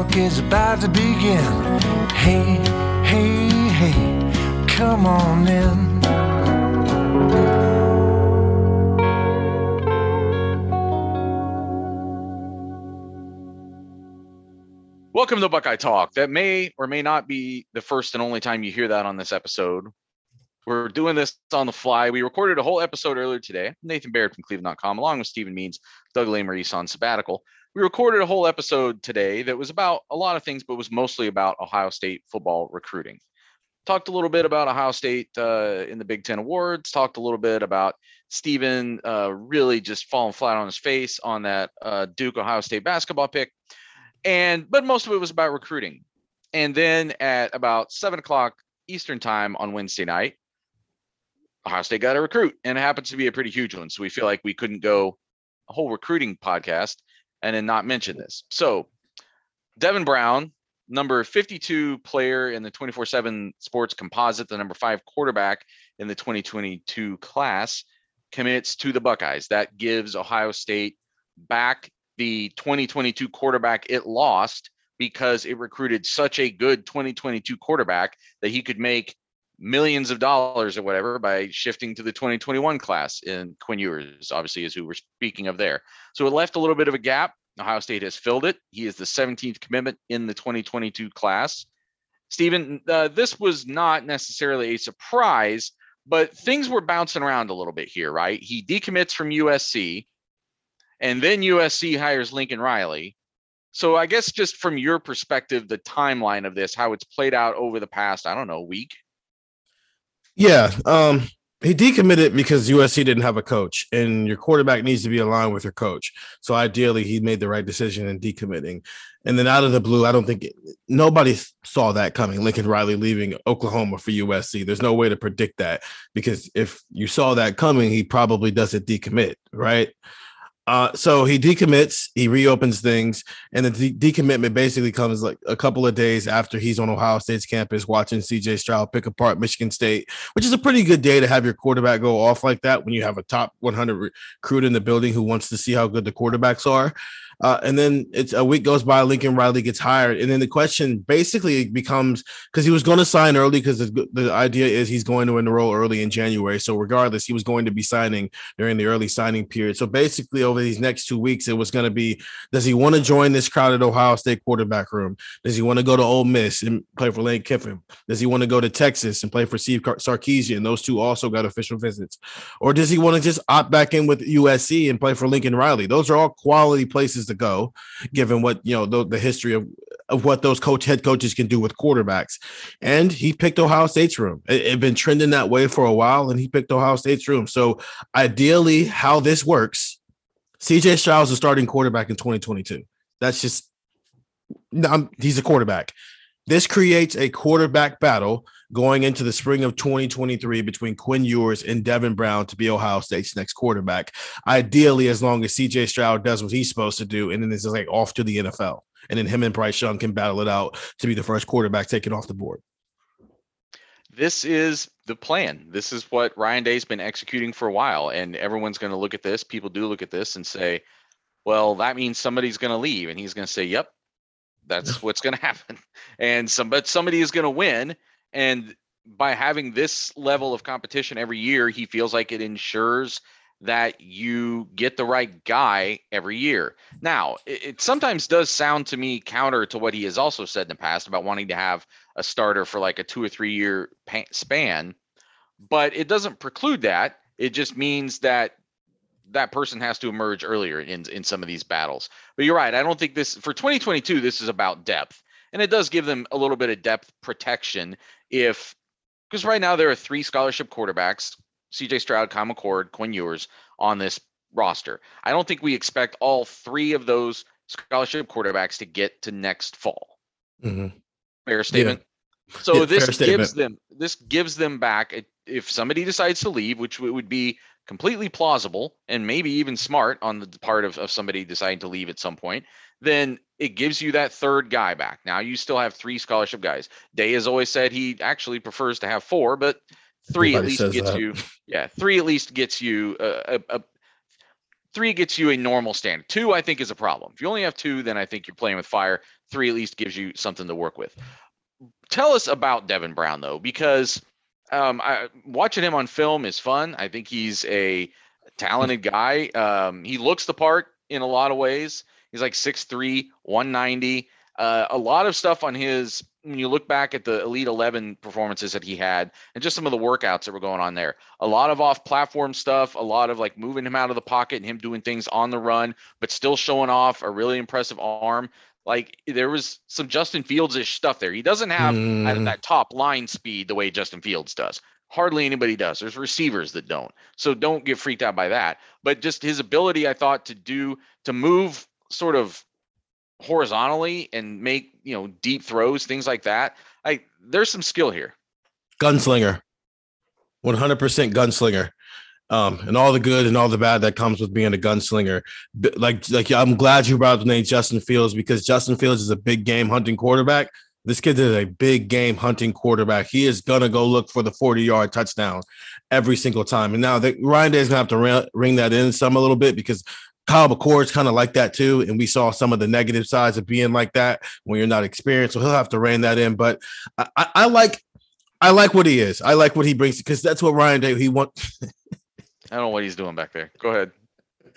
Talk is about to begin. Hey, hey, hey, come on in. Welcome to Buckeye Talk. That may or may not be the first and only time you hear that on this episode. We're doing this on the fly. We recorded a whole episode earlier today. Nathan Baird from Cleveland.com, along with Stephen Means, Doug Lesmerises on sabbatical. We recorded a whole episode today that was about a lot of things, but was mostly about Ohio State football recruiting. Talked a little bit about Ohio State uh, in the Big Ten Awards. Talked a little bit about Stephen uh, really just falling flat on his face on that uh, Duke Ohio State basketball pick and but most of it was about recruiting and then at about seven o'clock eastern time on wednesday night ohio state got a recruit and it happens to be a pretty huge one so we feel like we couldn't go a whole recruiting podcast and then not mention this. So devin brown number 52 player in the 24-7 sports composite the number five quarterback in the 2022 class commits to the buckeyes. That gives ohio state back the 2022 quarterback it lost because it recruited such a good 2022 quarterback that he could make millions of dollars or whatever by shifting to the 2021 class. And Quinn Ewers, obviously, is who we're speaking of there. So it left a little bit of a gap. Ohio State has filled it. He is the 17th commitment in the 2022 class. Stephen, uh, this was not necessarily a surprise, but things were bouncing around a little bit here, right? He decommits from USC and then USC hires Lincoln Riley. So I guess just from your perspective, the timeline of this, how it's played out over the past, I don't know, week. Yeah, um, he decommitted because USC didn't have a coach, and your quarterback needs to be aligned with your coach. So ideally, he made the right decision in decommitting. And then out of the blue, I don't think nobody saw that coming. Lincoln Riley leaving Oklahoma for USC. There's no way to predict that because if you saw that coming, he probably doesn't decommit, right? Uh, so he decommits, he reopens things, and the de- decommitment basically comes like a couple of days after he's on Ohio State's campus watching CJ Stroud pick apart Michigan State, which is a pretty good day to have your quarterback go off like that when you have a top 100 recruit in the building who wants to see how good the quarterbacks are. Uh, and then it's a week goes by, Lincoln Riley gets hired, and then the question basically becomes because he was going to sign early because the, the idea is he's going to enroll early in January. So regardless, he was going to be signing during the early signing period. So basically, over these next two weeks, it was going to be: Does he want to join this crowded Ohio State quarterback room? Does he want to go to Ole Miss and play for Lane Kiffin? Does he want to go to Texas and play for Steve Sarkisian? Those two also got official visits, or does he want to just opt back in with USC and play for Lincoln Riley? Those are all quality places to go, given what you know the, the history of of what those coach head coaches can do with quarterbacks. And he picked Ohio State's room. It had been trending that way for a while, and he picked Ohio State's room. So ideally, how this works, CJ Stroud's a starting quarterback in 2022. That's just I'm, he's a quarterback. This creates a quarterback battle going into the spring of 2023 between Quinn Ewers and Devin Brown to be Ohio State's next quarterback. Ideally, as long as CJ Stroud does what he's supposed to do, and then this is like off to the NFL. And then him and Bryce Young can battle it out to be the first quarterback taken off the board. This is the plan. This is what Ryan Day's been executing for a while. And everyone's going to look at this. People do look at this and say, well, that means somebody's going to leave, and he's going to say, "Yep, that's what's going to happen." And some, but somebody is going to win, and by having this level of competition every year, he feels like it ensures that you get the right guy every year. Now, it, it, sometimes does sound to me counter to what he has also said in the past about wanting to have a starter for like a two or three year span, but it doesn't preclude that. It just means that that person has to emerge earlier in in some of these battles. But you're right. I don't think this for 2022 this is about depth. And it does give them a little bit of depth protection if because right now there are three scholarship quarterbacks CJ Stroud, Kyle McCord, Quinn Ewers on this roster. I don't think we expect all three of those scholarship quarterbacks to get to next fall. Mm-hmm. Fair statement. Yeah. So yeah, this gives them this gives them back if somebody decides to leave, which would be completely plausible and maybe even smart on the part of, of somebody deciding to leave at some point, then it gives you that third guy back. Now you still have three scholarship guys. Day has always said he actually prefers to have four, but three Everybody at least gets that. you yeah three at least gets you a, a, a, three gets you a normal standard two i think is a problem if you only have two then i think you're playing with fire three at least gives you something to work with tell us about devin brown though because um, I, watching him on film is fun. I think he's a talented guy. Um, he looks the part in a lot of ways. He's like 6'3 190 uh, a lot of stuff on his when you look back at the Elite 11 performances that he had and just some of the workouts that were going on there, a lot of off platform stuff, a lot of like moving him out of the pocket and him doing things on the run, but still showing off a really impressive arm. Like there was some Justin Fields ish stuff there. He doesn't have mm. that top line speed the way Justin Fields does. Hardly anybody does. There's receivers that don't. So don't get freaked out by that. But just his ability, I thought, to do, to move sort of horizontally and make you know deep throws, things like that. I there's some skill here. Gunslinger, one hundred percent gunslinger. Um, and all the good and all the bad that comes with being a gunslinger. Like, like I'm glad you brought up the name Justin Fields because Justin Fields is a big game hunting quarterback. This kid is a big game hunting quarterback. He is gonna go look for the 40 yard touchdown every single time. And now that Ryan Day is gonna have to ring that in some a little bit because Kyle McCord's kind of like that too. And we saw some of the negative sides of being like that when you're not experienced. So he'll have to rein that in. But I, I like I like what he is. I like what he brings because that's what Ryan Day he wants. I don't know what he's doing back there. Go ahead.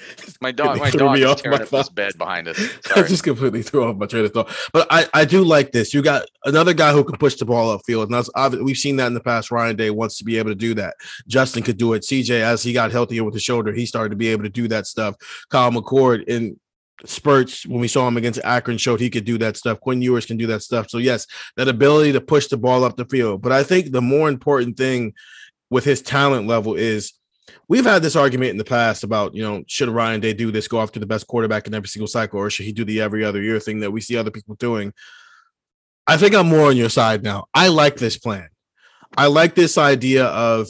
My dog, my dog is tearing up this bed behind us. I just completely threw off my train of thought. But I, I do like this. You got another guy who can push the ball upfield, and that's we've seen that in the past. Ryan Day wants to be able to do that. Justin could do it. CJ, as he got healthier with the shoulder, he started to be able to do that stuff. Kyle McCord in spurts when we saw him against Akron showed he could do that stuff. Quinn Ewers can do that stuff. So yes, that ability to push the ball up the field. But I think the more important thing with his talent level is we've had this argument in the past about, you know, should Ryan Day do this, go after the best quarterback in every single cycle, or should he do the every other year thing that we see other people doing? I think I'm more on your side now. I like this plan. I like this idea of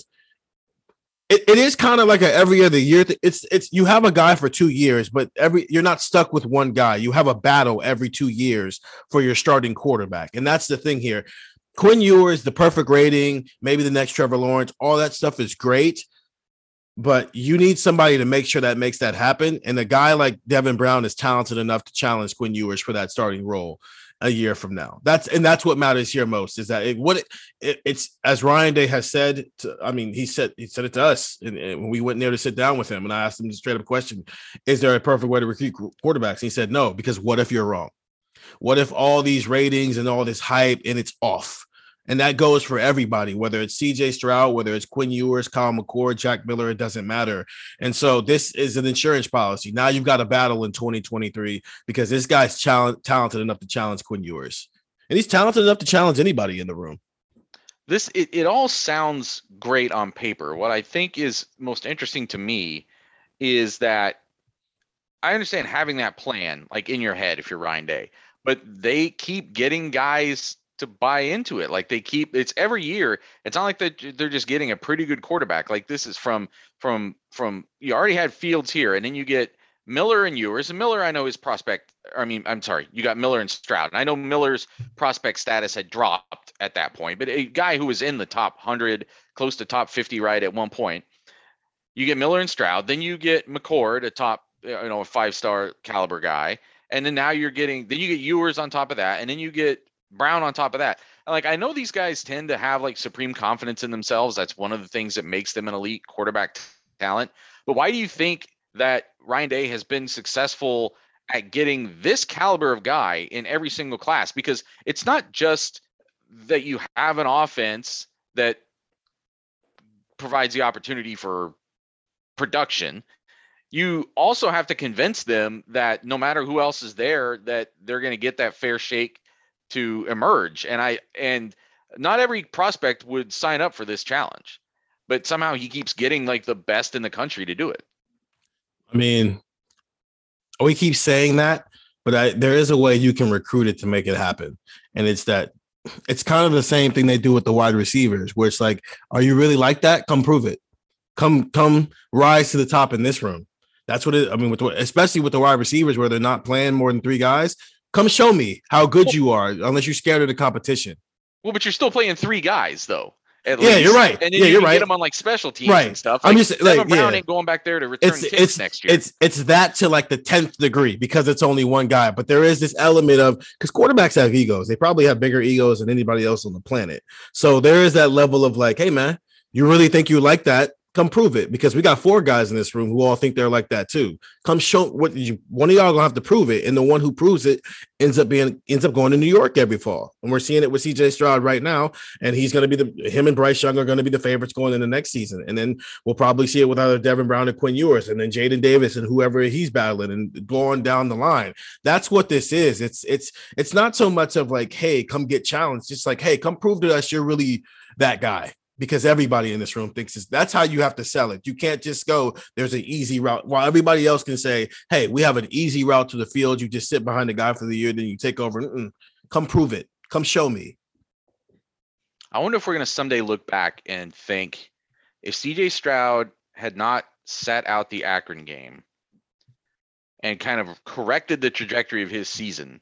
it, it is kind of like a every other year. Th- it's it's you have a guy for two years, but every you're not stuck with one guy. You have a battle every two years for your starting quarterback, and that's the thing here. Quinn Ewers, the perfect rating, maybe the next Trevor Lawrence, all that stuff is great but you need somebody to make sure that makes that happen. And a guy like Devin Brown is talented enough to challenge Quinn Ewers for that starting role a year from now. That's and that's what matters here most is that it, what it, it, it's as Ryan Day has said. To, I mean, he said he said it to us and, and, when we went there to sit down with him, and I asked him a straight up question: Is there a perfect way to recruit quarterbacks? And he said no, because what if you're wrong? What if all these ratings and all this hype and it's off? And that goes for everybody, whether it's CJ Stroud, whether it's Quinn Ewers, Kyle McCord, Jack Miller, it doesn't matter. And so this is an insurance policy. Now you've got a battle in 2023 because this guy's talented enough to challenge Quinn Ewers. And he's talented enough to challenge anybody in the room. This it, it all sounds great on paper. What I think is most interesting to me is that I understand having that plan like in your head if you're Ryan Day, but they keep getting guys to buy into it. Like they keep it's every year. It's not like that they're just getting a pretty good quarterback. Like this is from from from you already had Fields here, and then you get Miller and Ewers. And Miller, I know his prospect. I mean, I'm sorry, you got Miller and Stroud. And I know Miller's prospect status had dropped at that point, but a guy who was in the top hundred, close to top fifty, right at one point. You get Miller and Stroud, then you get McCord, a top you know, a five star caliber guy. And then now you're getting, then you get Ewers on top of that. And then you get Brown on top of that. Like, I know these guys tend to have like supreme confidence in themselves. That's one of the things that makes them an elite quarterback talent. But why do you think that Ryan Day has been successful at getting this caliber of guy in every single class? Because it's not just that you have an offense that provides the opportunity for production you also have to convince them that no matter who else is there that they're going to get that fair shake to emerge and i and not every prospect would sign up for this challenge but somehow he keeps getting like the best in the country to do it I mean, we keep saying that, but I, there is a way you can recruit it to make it happen. And it's that it's kind of the same thing they do with the wide receivers, where it's like, are you really like that? Come prove it. Come, come rise to the top in this room. That's what it. I mean, with especially with the wide receivers where they're not playing more than three guys. Come show me how good you are, unless you're scared of the competition. well but you're still playing three guys though at Yeah, you're right. and then Yeah, you you're right. get them on like special teams Right. and stuff I'm Like, just, Devin like, Brown yeah. ain't going back there to return it's kicks it's next year it's it's that to like the tenth degree because it's only one guy. But there is this element of because quarterbacks have egos. They probably have bigger egos than anybody else on the planet. So there is that level of like, hey man, you really think you like that? Come prove it because we got four guys in this room who all think they're like that too. Come show what you one of y'all gonna have to prove it, and the one who proves it ends up being ends up going to New York every fall. And we're seeing it with CJ Stroud right now, and he's gonna be the him and Bryce Young are gonna be the favorites going in the next season. And then we'll probably see it with either Devin Brown and Quinn Ewers, and then Jaden Davis and whoever he's battling, and going down the line. That's what this is. It's it's it's not so much of like, hey, come get challenged. Just like, hey, come prove to us you're really that guy. Because everybody in this room thinks it's, that's how you have to sell it. You can't just go, there's an easy route. While everybody else can say, hey, we have an easy route to the field. You just sit behind the guy for the year, then you take over. Mm-mm. Come prove it. Come show me. I wonder if we're going to someday look back and think if CJ Stroud had not sat out the Akron game and kind of corrected the trajectory of his season,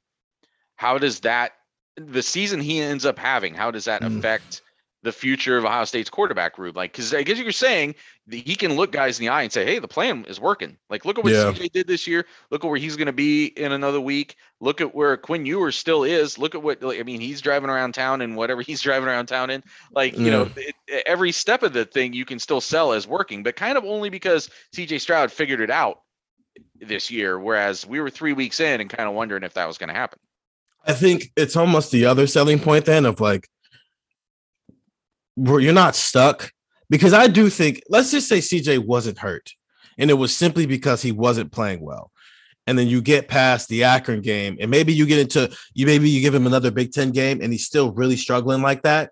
how does that, the season he ends up having, how does that Mm. affect the future of Ohio State's quarterback room? Like, because I guess you're saying that he can look guys in the eye and say, hey, the plan is working. Like, look at what Yeah. CJ did this year. Look at where he's going to be in another week. Look at where Quinn Ewers still is. Look at what, like, I mean, he's driving around town and whatever he's driving around town in. Like, you know, it, every step of the thing you can still sell as working, but kind of only because CJ Stroud figured it out this year. Whereas we were three weeks in and kind of wondering if that was going to happen. I think it's almost the other selling point then of like, where you're not stuck because I do think, let's just say CJ wasn't hurt and it was simply because he wasn't playing well. And then you get past the Akron game, and maybe you get into you, maybe you give him another Big Ten game, and he's still really struggling like that.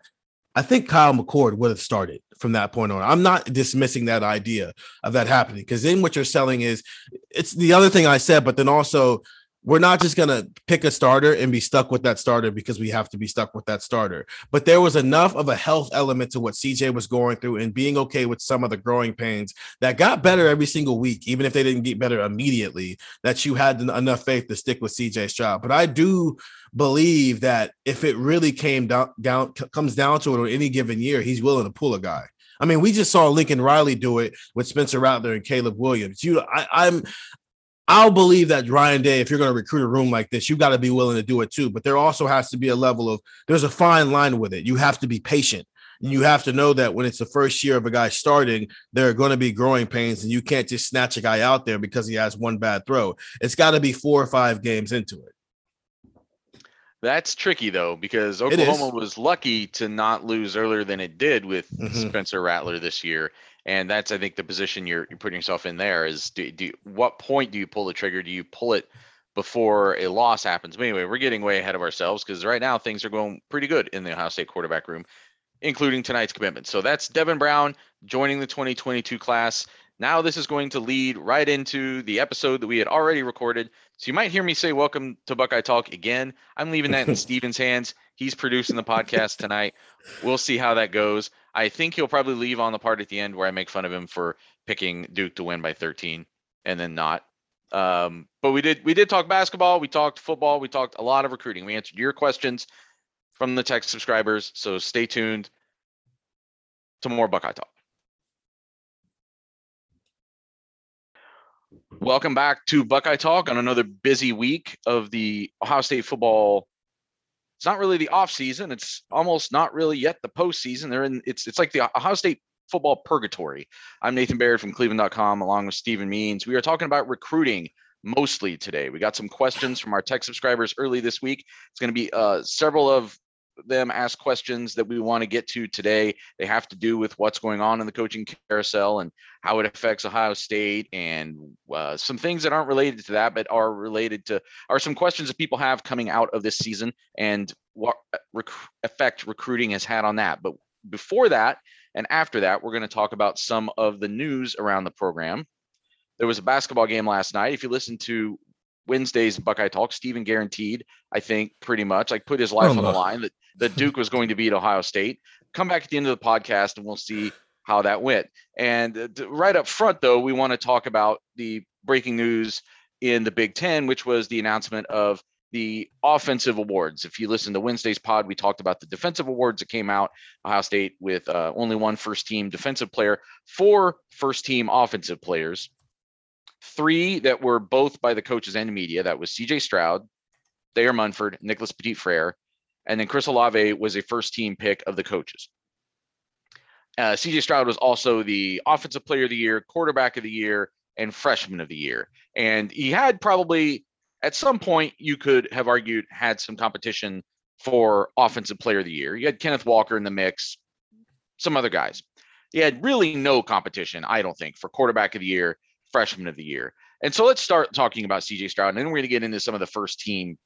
I think Kyle McCord would have started from that point on. I'm not dismissing that idea of that happening because then what you're selling is it's the other thing I said, but then also we're not just going to pick a starter and be stuck with that starter because we have to be stuck with that starter. But there was enough of a health element to what CJ was going through and being okay with some of the growing pains that got better every single week, even if they didn't get better immediately, that you had enough faith to stick with CJ Stroud. But I do believe that if it really came down, down comes down to it on any given year, he's willing to pull a guy. I mean, we just saw Lincoln Riley do it with Spencer Rattler and Caleb Williams. You, I, I'm, I'll believe that Ryan Day, if you're going to recruit a room like this, you've got to be willing to do it too. But there also has to be a level of there's a fine line with it. You have to be patient. You have to know that when it's the first year of a guy starting, there are going to be growing pains, and you can't just snatch a guy out there because he has one bad throw. It's got to be four or five games into it. That's tricky though, because Oklahoma was lucky to not lose earlier than it did with Mhm. Spencer Rattler this year. And that's, I think, the position you're, you're putting yourself in there is do, do what point do you pull the trigger? Do you pull it before a loss happens? But anyway, we're getting way ahead of ourselves because right now things are going pretty good in the Ohio State quarterback room, including tonight's commitment. So that's Devin Brown joining the 2022 class. Now this is going to lead right into the episode that we had already recorded. So you might hear me say welcome to Buckeye Talk again. I'm leaving that in Stephen's hands. He's producing the podcast tonight. We'll see how that goes. I think he'll probably leave on the part at the end where I make fun of him for picking Duke to win by 13 and then not. Um, but we did we did talk basketball, we talked football, we talked a lot of recruiting. We answered your questions from the tech subscribers. So stay tuned to more Buckeye Talk. Welcome back to Buckeye Talk on another busy week of the Ohio State football. It's not really the off season. It's almost not really yet the postseason. They're in. It's it's like the Ohio State football purgatory. I'm Nathan Baird from Cleveland.com, along with Stephen Means. We are talking about recruiting mostly today. We got some questions from our tech subscribers early this week. It's going to be uh, several of them ask questions that we want to get to today. They have to do with what's going on in the coaching carousel and how it affects Ohio State and uh, some things that aren't related to that, but are related to are some questions that people have coming out of this season and what uh, rec- effect recruiting has had on that. But before that and after that, we're going to talk about some of the news around the program. There was a basketball game last night. If you listen to Wednesday's Buckeye Talk, Stephen guaranteed, I think, pretty much like put his life oh, on the line that, that Duke was going to beat Ohio State. Come back at the end of the podcast and we'll see how that went. And uh, right up front, though, we want to talk about the breaking news in the Big Ten, which was the announcement of the offensive awards. If you listen to Wednesday's pod, we talked about the defensive awards that came out. Ohio State with uh, only one first team defensive player, four first team offensive players three that were both by the coaches and media. That was CJ Stroud, Thayer Munford, Nicholas Petit Frere, and then Chris Olave was a first team pick of the coaches. Uh, CJ Stroud was also the offensive player of the year, quarterback of the year, and freshman of the year. And he had probably at some point you could have argued had some competition for offensive player of the year. You had Kenneth Walker in the mix, some other guys. He had really no competition, I don't think, for quarterback of the year freshman of the year. And so let's start talking about CJ Stroud. And then we're going to get into some of the first team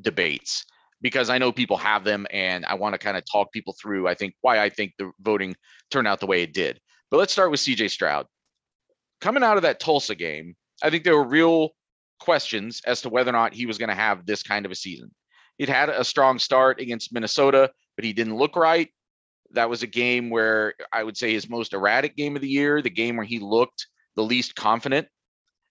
debates because I know people have them and I want to kind of talk people through, I think, why I think the voting turned out the way it did. But let's start with CJ Stroud. Coming out of that Tulsa game, I think there were real questions as to whether or not he was going to have this kind of a season. He'd had a strong start against Minnesota, but he didn't look right. That was a game where I would say his most erratic game of the year, the game where he looked the least confident.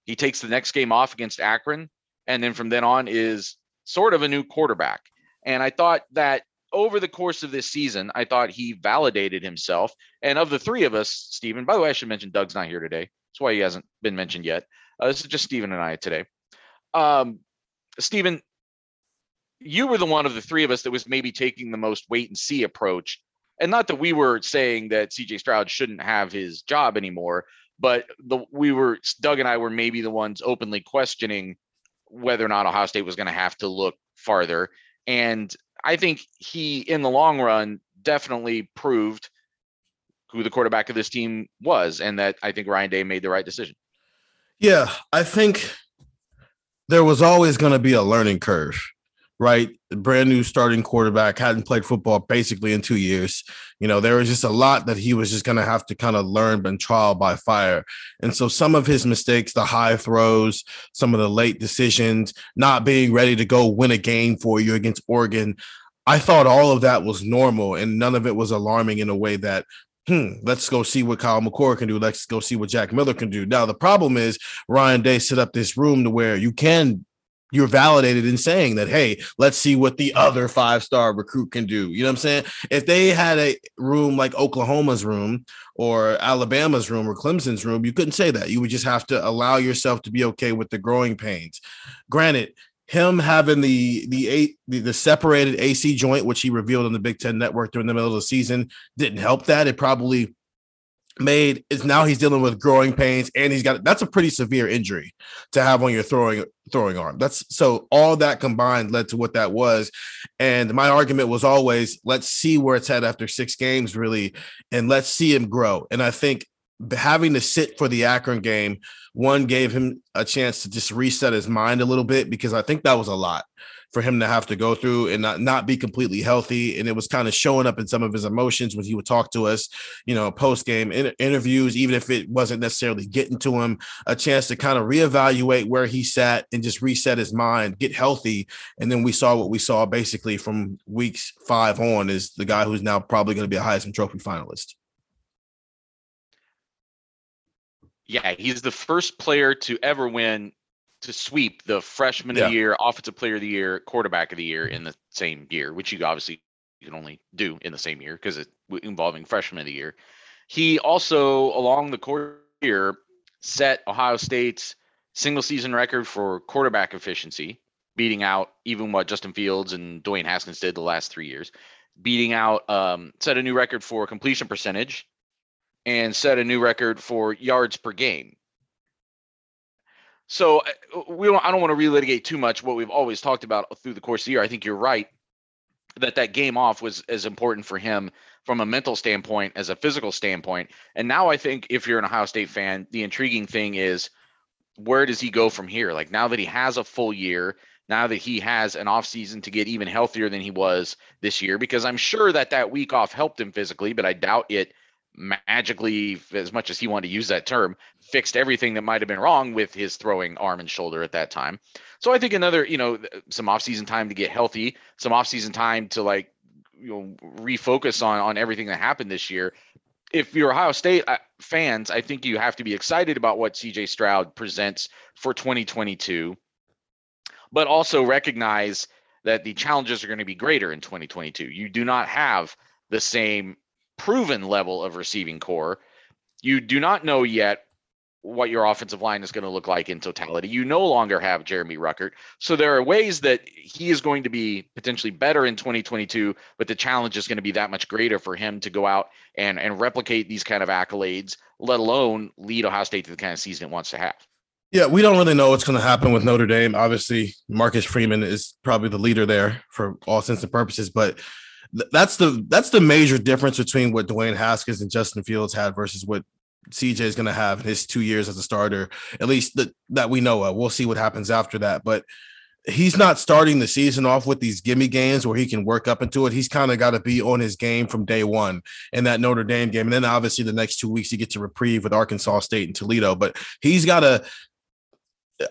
He takes the next game off against Akron, and then from then on is sort of a new quarterback. And I thought that over the course of this season, I thought he validated himself. And of the three of us, Stephen, by the way, I should mention Doug's not here today. That's why he hasn't been mentioned yet. Uh, this is just Stephen and I today. Um, Stephen, you were the one of the three of us that was maybe taking the most wait and see approach. And not that we were saying that CJ Stroud shouldn't have his job anymore, but the we were Doug and I were maybe the ones openly questioning whether or not Ohio State was going to have to look farther. And I think he, in the long run, definitely proved who the quarterback of this team was, and that I think Ryan Day made the right decision. Yeah, I think there was always going to be a learning curve right? Brand new starting quarterback, hadn't played football basically in two years. You know, there was just a lot that he was just going to have to kind of learn and trial by fire. And so some of his mistakes, the high throws, some of the late decisions, not being ready to go win a game for you against Oregon, I thought all of that was normal and none of it was alarming in a way that hmm, let's go see what Kyle McCord can do. Let's go see what Jack Miller can do. Now, the problem is Ryan Day set up this room to where you can you're validated in saying that, hey, let's see what the other five star recruit can do. You know what I'm saying? If they had a room like Oklahoma's room or Alabama's room or Clemson's room, you couldn't say that. You would just have to allow yourself to be okay with the growing pains. Granted, him having the the eight the, the, separated AC joint, which he revealed on the Big Ten Network during the middle of the season, didn't help that. It probably made is now he's dealing with growing pains and he's got that's a pretty severe injury to have on your throwing throwing arm. That's so all that combined led to what that was. And my argument was always let's see where it's at after six games, really, and let's see him grow. And I think having to sit for the Akron game, one gave him a chance to just reset his mind a little bit because I think that was a lot for him to have to go through and not, not be completely healthy. And it was kind of showing up in some of his emotions when he would talk to us, you know, post game in- interviews, even if it wasn't necessarily getting to him, a chance to kind of reevaluate where he sat and just reset his mind, get healthy. And then we saw what we saw basically from weeks five on is the guy who's now probably going to be a Heisman Trophy finalist. Yeah, he's the first player to ever win to sweep the freshman yeah. of the year, offensive player of the year, quarterback of the year in the same year, which you obviously you can only do in the same year because it's involving freshman of the year. He also, along the course year, set Ohio State's single season record for quarterback efficiency, beating out even what Justin Fields and Dwayne Haskins did the last three years, beating out, um, set a new record for completion percentage, and set a new record for yards per game. So we don't, I don't want to relitigate too much what we've always talked about through the course of the year. I think you're right that that game off was as important for him from a mental standpoint as a physical standpoint. And now I think if you're an Ohio State fan, the intriguing thing is where does he go from here? Like now that he has a full year, now that he has an off season to get even healthier than he was this year, because I'm sure that that week off helped him physically, but I doubt it magically, as much as he wanted to use that term, fixed everything that might have been wrong with his throwing arm and shoulder at that time. So I think another, you know, some offseason time to get healthy, some offseason time to like, you know, refocus on on everything that happened this year. If you're Ohio State uh, fans, I think you have to be excited about what CJ Stroud presents for 2022, but also recognize that the challenges are going to be greater in 2022. You do not have the same proven level of receiving corps. You do not know yet what your offensive line is going to look like in totality. You no longer have Jeremy Ruckert. So there are ways that he is going to be potentially better in 2022, but the challenge is going to be that much greater for him to go out and, and replicate these kind of accolades, let alone lead Ohio State to the kind of season it wants to have. Yeah, we don't really know what's going to happen with Notre Dame. Obviously, Marcus Freeman is probably the leader there for all intents and purposes, but that's the that's the major difference between what Dwayne Haskins and Justin Fields had versus what CJ is going to have in his two years as a starter, at least that we know of. We'll see what happens after that, but he's not starting the season off with these gimme games where he can work up into it. He's kind of got to be on his game from day one in that Notre Dame game. And then obviously the next two weeks he gets a reprieve with Arkansas State and Toledo. But he's got to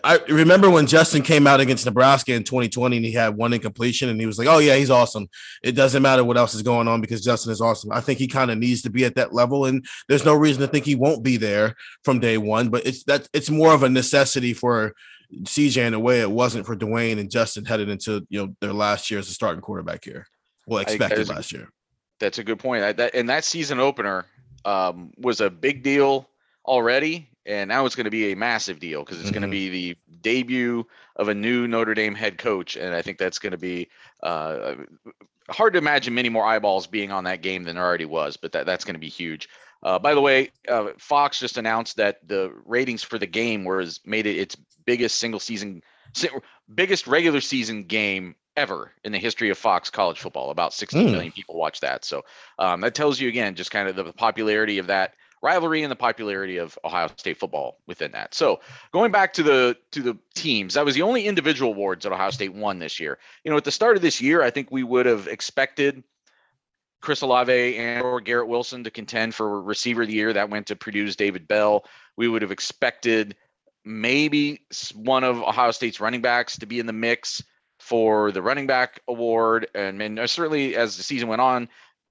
I remember when Justin came out against Nebraska in 2020 and he had one incompletion and he was like, "Oh yeah, he's awesome. It doesn't matter what else is going on because Justin is awesome." I think he kind of needs to be at that level and there's no reason to think he won't be there from day 1, but it's that it's more of a necessity for CJ in a way it wasn't for Dwayne and Justin headed into, you know, their last year as a starting quarterback here. Well, expected last year. That's a good point. That and that season opener um, was a big deal already and now it's going to be a massive deal because it's mm-hmm. going to be the debut of a new Notre Dame head coach, and I think that's going to be uh, hard to imagine many more eyeballs being on that game than there already was, but that, that's going to be huge. Uh, by the way, uh, Fox just announced that the ratings for the game was made it its biggest single season, biggest regular season game ever in the history of Fox college football. About 16 mm. million people watch that. So um, that tells you again just kind of the popularity of that rivalry and the popularity of Ohio State football within that. So going back to the to the teams, that was the only individual awards that Ohio State won this year. You know, at the start of this year, I think we would have expected Chris Olave and or Garrett Wilson to contend for receiver of the year. That went to Purdue's David Bell. We would have expected maybe one of Ohio State's running backs to be in the mix for the running back award. And, and uh, certainly as the season went on,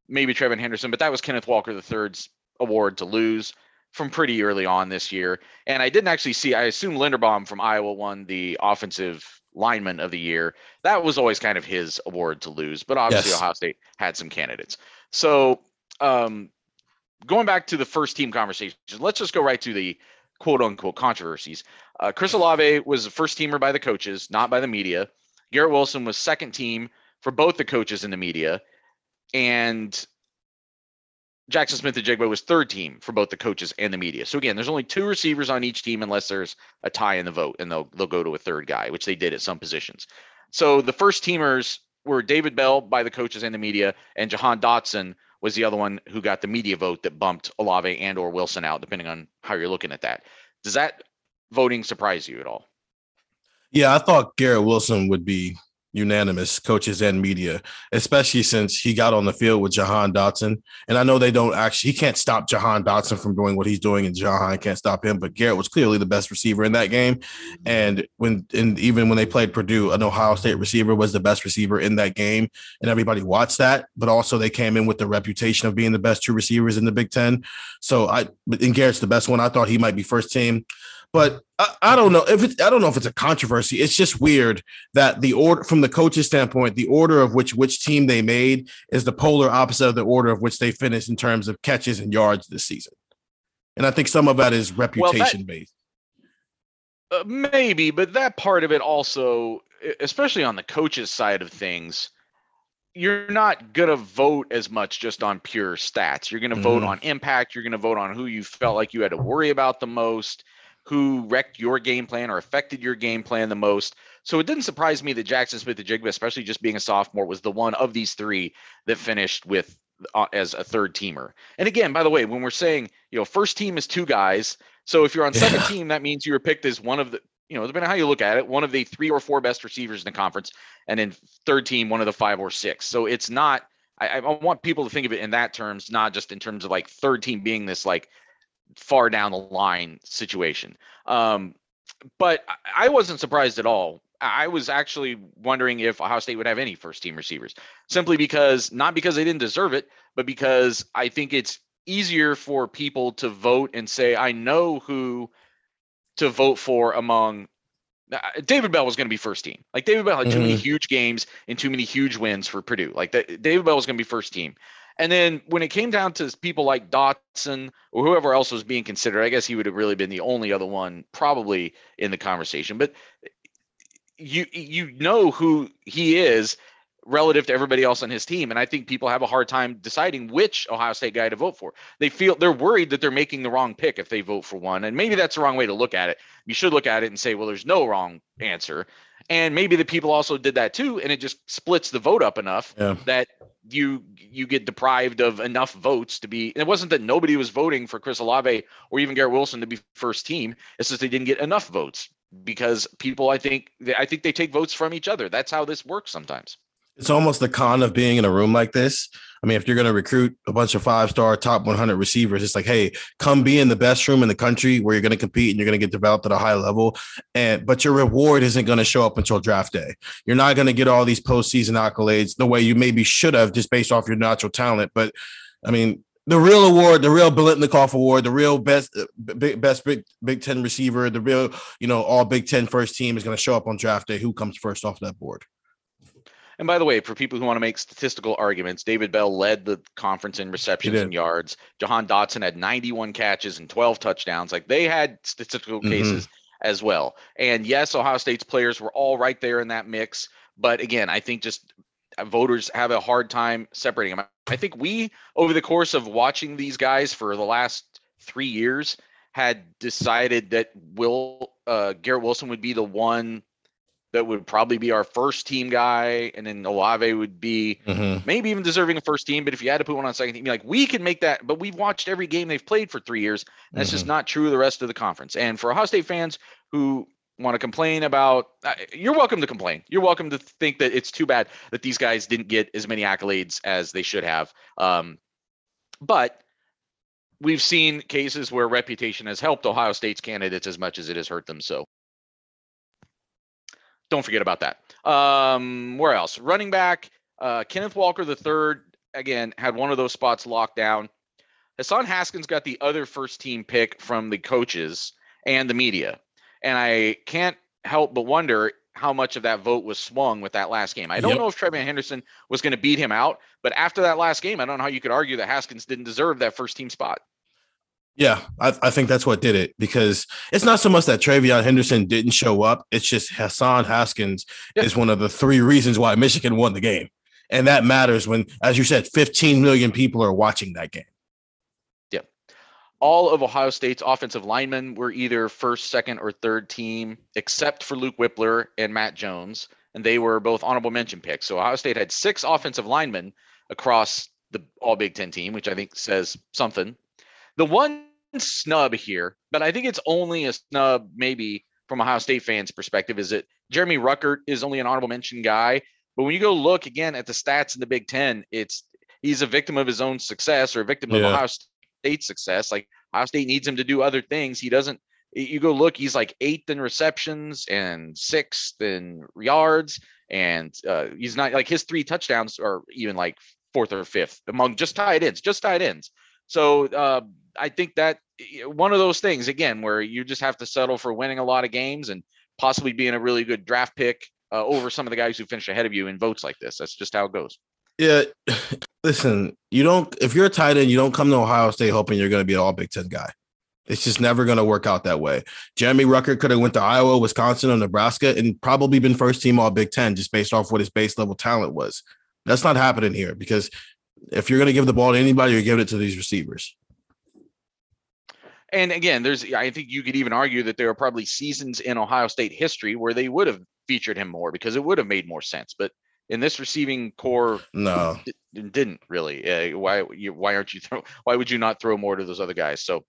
maybe TreVeyon Henderson, but that was Kenneth Walker III's award to lose from pretty early on this year. And I didn't actually see, I assume Linderbaum from Iowa won the offensive lineman of the year. That was always kind of his award to lose, but obviously yes. Ohio State had some candidates. So um, going back to the first team conversation, let's just go right to the quote unquote controversies. Uh, Chris Olave was a first teamer by the coaches, not by the media. Garrett Wilson was second team for both the coaches and the media. And Jaxon Smith-Njigba was third team for both the coaches and the media. So again, there's only two receivers on each team unless there's a tie in the vote, and they'll they'll go to a third guy, which they did at some positions. So the first teamers were David Bell by the coaches and the media, and Jahan Dotson was the other one who got the media vote that bumped Olave and or Wilson out, depending on how you're looking at that. Does that voting surprise you at all? Yeah, I thought Garrett Wilson would be unanimous coaches and media, especially since he got on the field with Jahan Dotson. And I know they don't actually, he can't stop Jahan Dotson from doing what he's doing, and Jahan can't stop him. But Garrett was clearly the best receiver in that game. Mm-hmm. And when, and even when they played Purdue, an Ohio State receiver was the best receiver in that game, and everybody watched that. But also, they came in with the reputation of being the best two receivers in the Big Ten. So I, and Garrett's the best one. I thought he might be first team. But I, I don't know if it's I don't know if it's a controversy. It's just weird that the order from the coach's standpoint, the order of which which team they made is the polar opposite of the order of which they finished in terms of catches and yards this season. And I think some of that is reputation well, that, based. Uh, maybe, but that part of it also, especially on the coaches side of things, you're not going to vote as much just on pure stats. You're going to vote Mhm. on impact. You're going to vote on who you felt like you had to worry about the most, who wrecked your game plan or affected your game plan the most. So it didn't surprise me that Jaxon Smith-Njigba, especially just being a sophomore, was the one of these three that finished with uh, as a third teamer. And again, by the way, when we're saying you know first team is two guys, so if you're on second Yeah. team, that means you were picked as one of the you know depending on how you look at it, one of the three or four best receivers in the conference, and then third team one of the five or six. So it's not. I, I want people to think of it in that terms, not just in terms of like third team being this like far down the line situation. Um, but I- wasn't surprised at all. I was actually wondering if Ohio State would have any first team receivers, simply because not because they didn't deserve it, but because I think it's easier for people to vote and say, I know who to vote for among. uh, David Bell was going to be first team. Like David Bell had too many huge games and too many huge wins for Purdue. Like that, David Bell was going to be first team. And then when it came down to people like Dotson or whoever else was being considered, I guess he would have really been the only other one probably in the conversation. But eh, you you know who he is relative to everybody else on his team. And I think people have a hard time deciding which Ohio State guy to vote for. They feel they're worried that they're making the wrong pick if they vote for one. And maybe that's the wrong way to look at it. You should look at it and say, well, there's no wrong answer. And maybe the people also did that too, and it just splits the vote up enough Yeah. that you you get deprived of enough votes to be. It wasn't that nobody was voting for Chris Olave or even Garrett Wilson to be first team. It's just they didn't get enough votes because people, I think, I think they take votes from each other. That's how this works sometimes. It's almost the con of being in a room like this. I mean, if you're going to recruit a bunch of five star top 100 receivers, it's like, hey, come be in the best room in the country where you're going to compete and you're going to get developed at a high level. And but your reward isn't going to show up until draft day. You're not going to get all these postseason accolades the way you maybe should have just based off your natural talent. But I mean, the real award, the real Biletnikoff award, the real best uh, big, best Big Big Ten receiver, the real you know all Big Ten first team is going to show up on draft day. Who comes first off that board? And by the way, for people who want to make statistical arguments, David Bell led the conference in receptions and yards. Jahan Dotson had 91 catches and 12 touchdowns. Like they had statistical Mhm. cases as well. And yes, Ohio State's players were all right there in that mix. But again, I think just uh, voters have a hard time separating them. I think we, over the course of watching these guys for the last three years, had decided that Will uh, Garrett Wilson would be the one that would probably be our first team guy, and then Olave would be maybe even deserving a first team. But if you had to put one on second team, like we can make that. But we've watched every game they've played for three years. And that's just not true of the rest of the conference. And for Ohio State fans who want to complain about, uh, you're welcome to complain. You're welcome to think that it's too bad that these guys didn't get as many accolades as they should have. Um, but we've seen cases where reputation has helped Ohio State's candidates as much as it has hurt them. So don't forget about that. Um, where else? Running back, uh, Kenneth Walker the third again had one of those spots locked down. Hassan Haskins got the other first team pick from the coaches and the media, and I can't help but wonder how much of that vote was swung with that last game. I don't Yep. know if TreVeyon Henderson was going to beat him out, but after that last game, I don't know how you could argue that Haskins didn't deserve that first team spot. Yeah, I, I think that's what did it because it's not so much that TreVeyon Henderson didn't show up. It's just Hassan Haskins Yeah. is one of the three reasons why Michigan won the game. And that matters when, as you said, 15 million people are watching that game. Yeah. All of Ohio State's offensive linemen were either first, second, or third team, except for Luke Wypler and Matt Jones, and they were both honorable mention picks. So Ohio State had six offensive linemen across the All Big Ten team, which I think says something. The one snub here, but I think it's only a snub maybe from Ohio State fans' perspective, is that Jeremy Ruckert is only an honorable mention guy. But when you go look again at the stats in the Big Ten, it's he's a victim of his own success or a victim of Ohio State's success. Like Ohio State needs him to do other things. He doesn't. You go look, he's like eighth in receptions and sixth in yards, and uh, he's not like his three touchdowns are even like fourth or fifth among just tight ends, just tight ends. So uh, I think that one of those things again where you just have to settle for winning a lot of games and possibly being a really good draft pick uh, over some of the guys who finish ahead of you in votes like this. That's just how it goes. Yeah. Listen, you don't, if you're a tight end, you don't come to Ohio State hoping you're going to be an all Big Ten guy. It's just never going to work out that way. Jeremy Ruckert could have went to Iowa, Wisconsin, or Nebraska and probably been first team all Big Ten just based off what his base level talent was. That's not happening here because if you're going to give the ball to anybody, you're giving it to these receivers. And again, there's I think you could even argue that there are probably seasons in Ohio State history where they would have featured him more because it would have made more sense. But in this receiving corps, no, it didn't really. Uh, why you, why aren't you throw? Why would you not throw more to those other guys? So,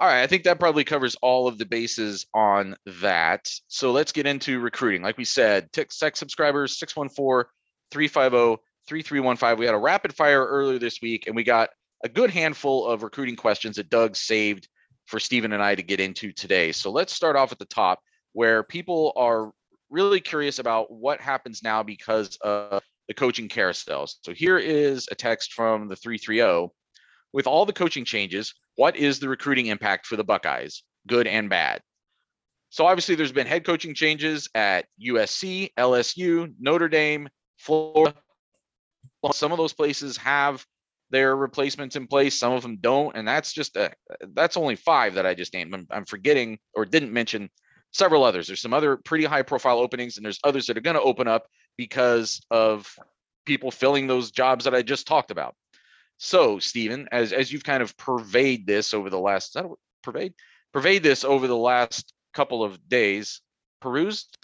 all right, I think that probably covers all of the bases on that. So let's get into recruiting. Like we said, tech subscribers 614 350 3315. We had a rapid fire earlier this week, and we got a good handful of recruiting questions that Doug saved for Stephen and I to get into today. So let's start off at the top where people are really curious about what happens now because of the coaching carousels. So here is a text from the 330. With all the coaching changes, what is the recruiting impact for the Buckeyes, good and bad? So obviously there's been head coaching changes at USC, LSU, Notre Dame, Florida. Some of those places have their replacements in place. Some of them don't, and that's just a, that's only five that I just named. I'm, I'm forgetting or didn't mention several others. There's some other pretty high profile openings, and there's others that are going to open up because of people filling those jobs that I just talked about. So, Stephen, as as you've kind of pervade this over the last that pervade pervade this over the last couple of days, perused.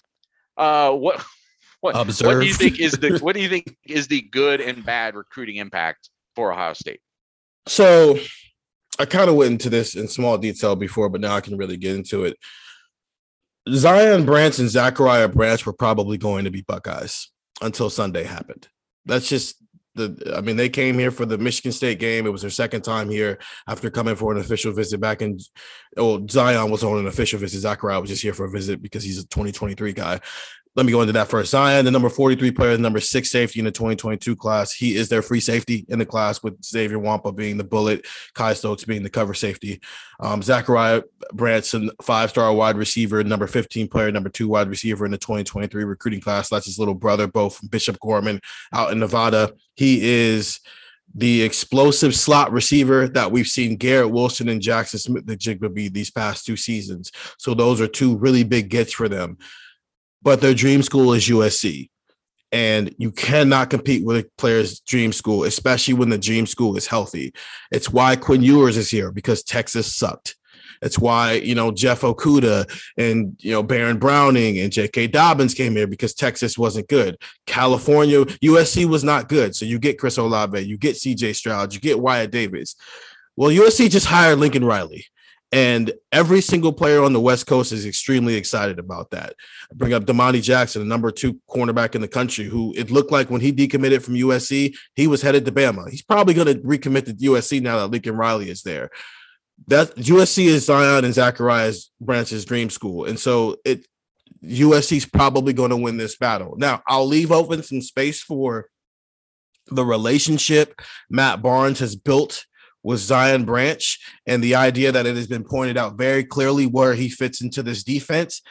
Uh, what what what do you think is the what do you think is the good and bad recruiting impact for Ohio State? So I kind of went into this in small detail before, but now I can really get into it. Zion Branch and Zachariah Branch were probably going to be Buckeyes until Sunday happened. That's just the I mean, they came here for the Michigan State game. It was their second time here after coming for an official visit back in oh Zion was on an official visit. Zachariah was just here for a visit because he's a 2023 guy let me go into that first. Zion, the number 43 player, the number six safety in the 2022 class. He is their free safety in the class, with Xavier Nwankpa being the bullet, Kye Stokes being the cover safety. Um, Zachariah Branch, five star wide receiver, number 15 player, number two wide receiver in the 2023 recruiting class. That's his little brother, both Bishop Gorman out in Nevada. He is the explosive slot receiver that we've seen Garrett Wilson and Jaxon Smith-Njigba be these past two seasons. So those are two really big gets for them but their dream school is USC. And you cannot compete with a player's dream school, especially when the dream school is healthy. It's why Quinn Ewers is here because Texas sucked. It's why, you know, Jeff Okudah and, you know, Baron Browning and J.K. Dobbins came here because Texas wasn't good. California, USC was not good. So you get Chris Olave, you get C.J. Stroud, you get Wyatt Davis. Well, USC just hired Lincoln Riley. And every single player on the West Coast is extremely excited about that. I bring up Domani Jackson, the number two cornerback in the country, who it looked like when he decommitted from USC, he was headed to Bama. He's probably going to recommit to USC now that Lincoln Riley is there. That USC is Zion and Zachariah's Branch's dream school. And so it USC's probably going to win this battle. Now, I'll leave open some space for the relationship Matt Barnes has built with Zion Branch and the idea that it has been pointed out very clearly where he fits into this defense.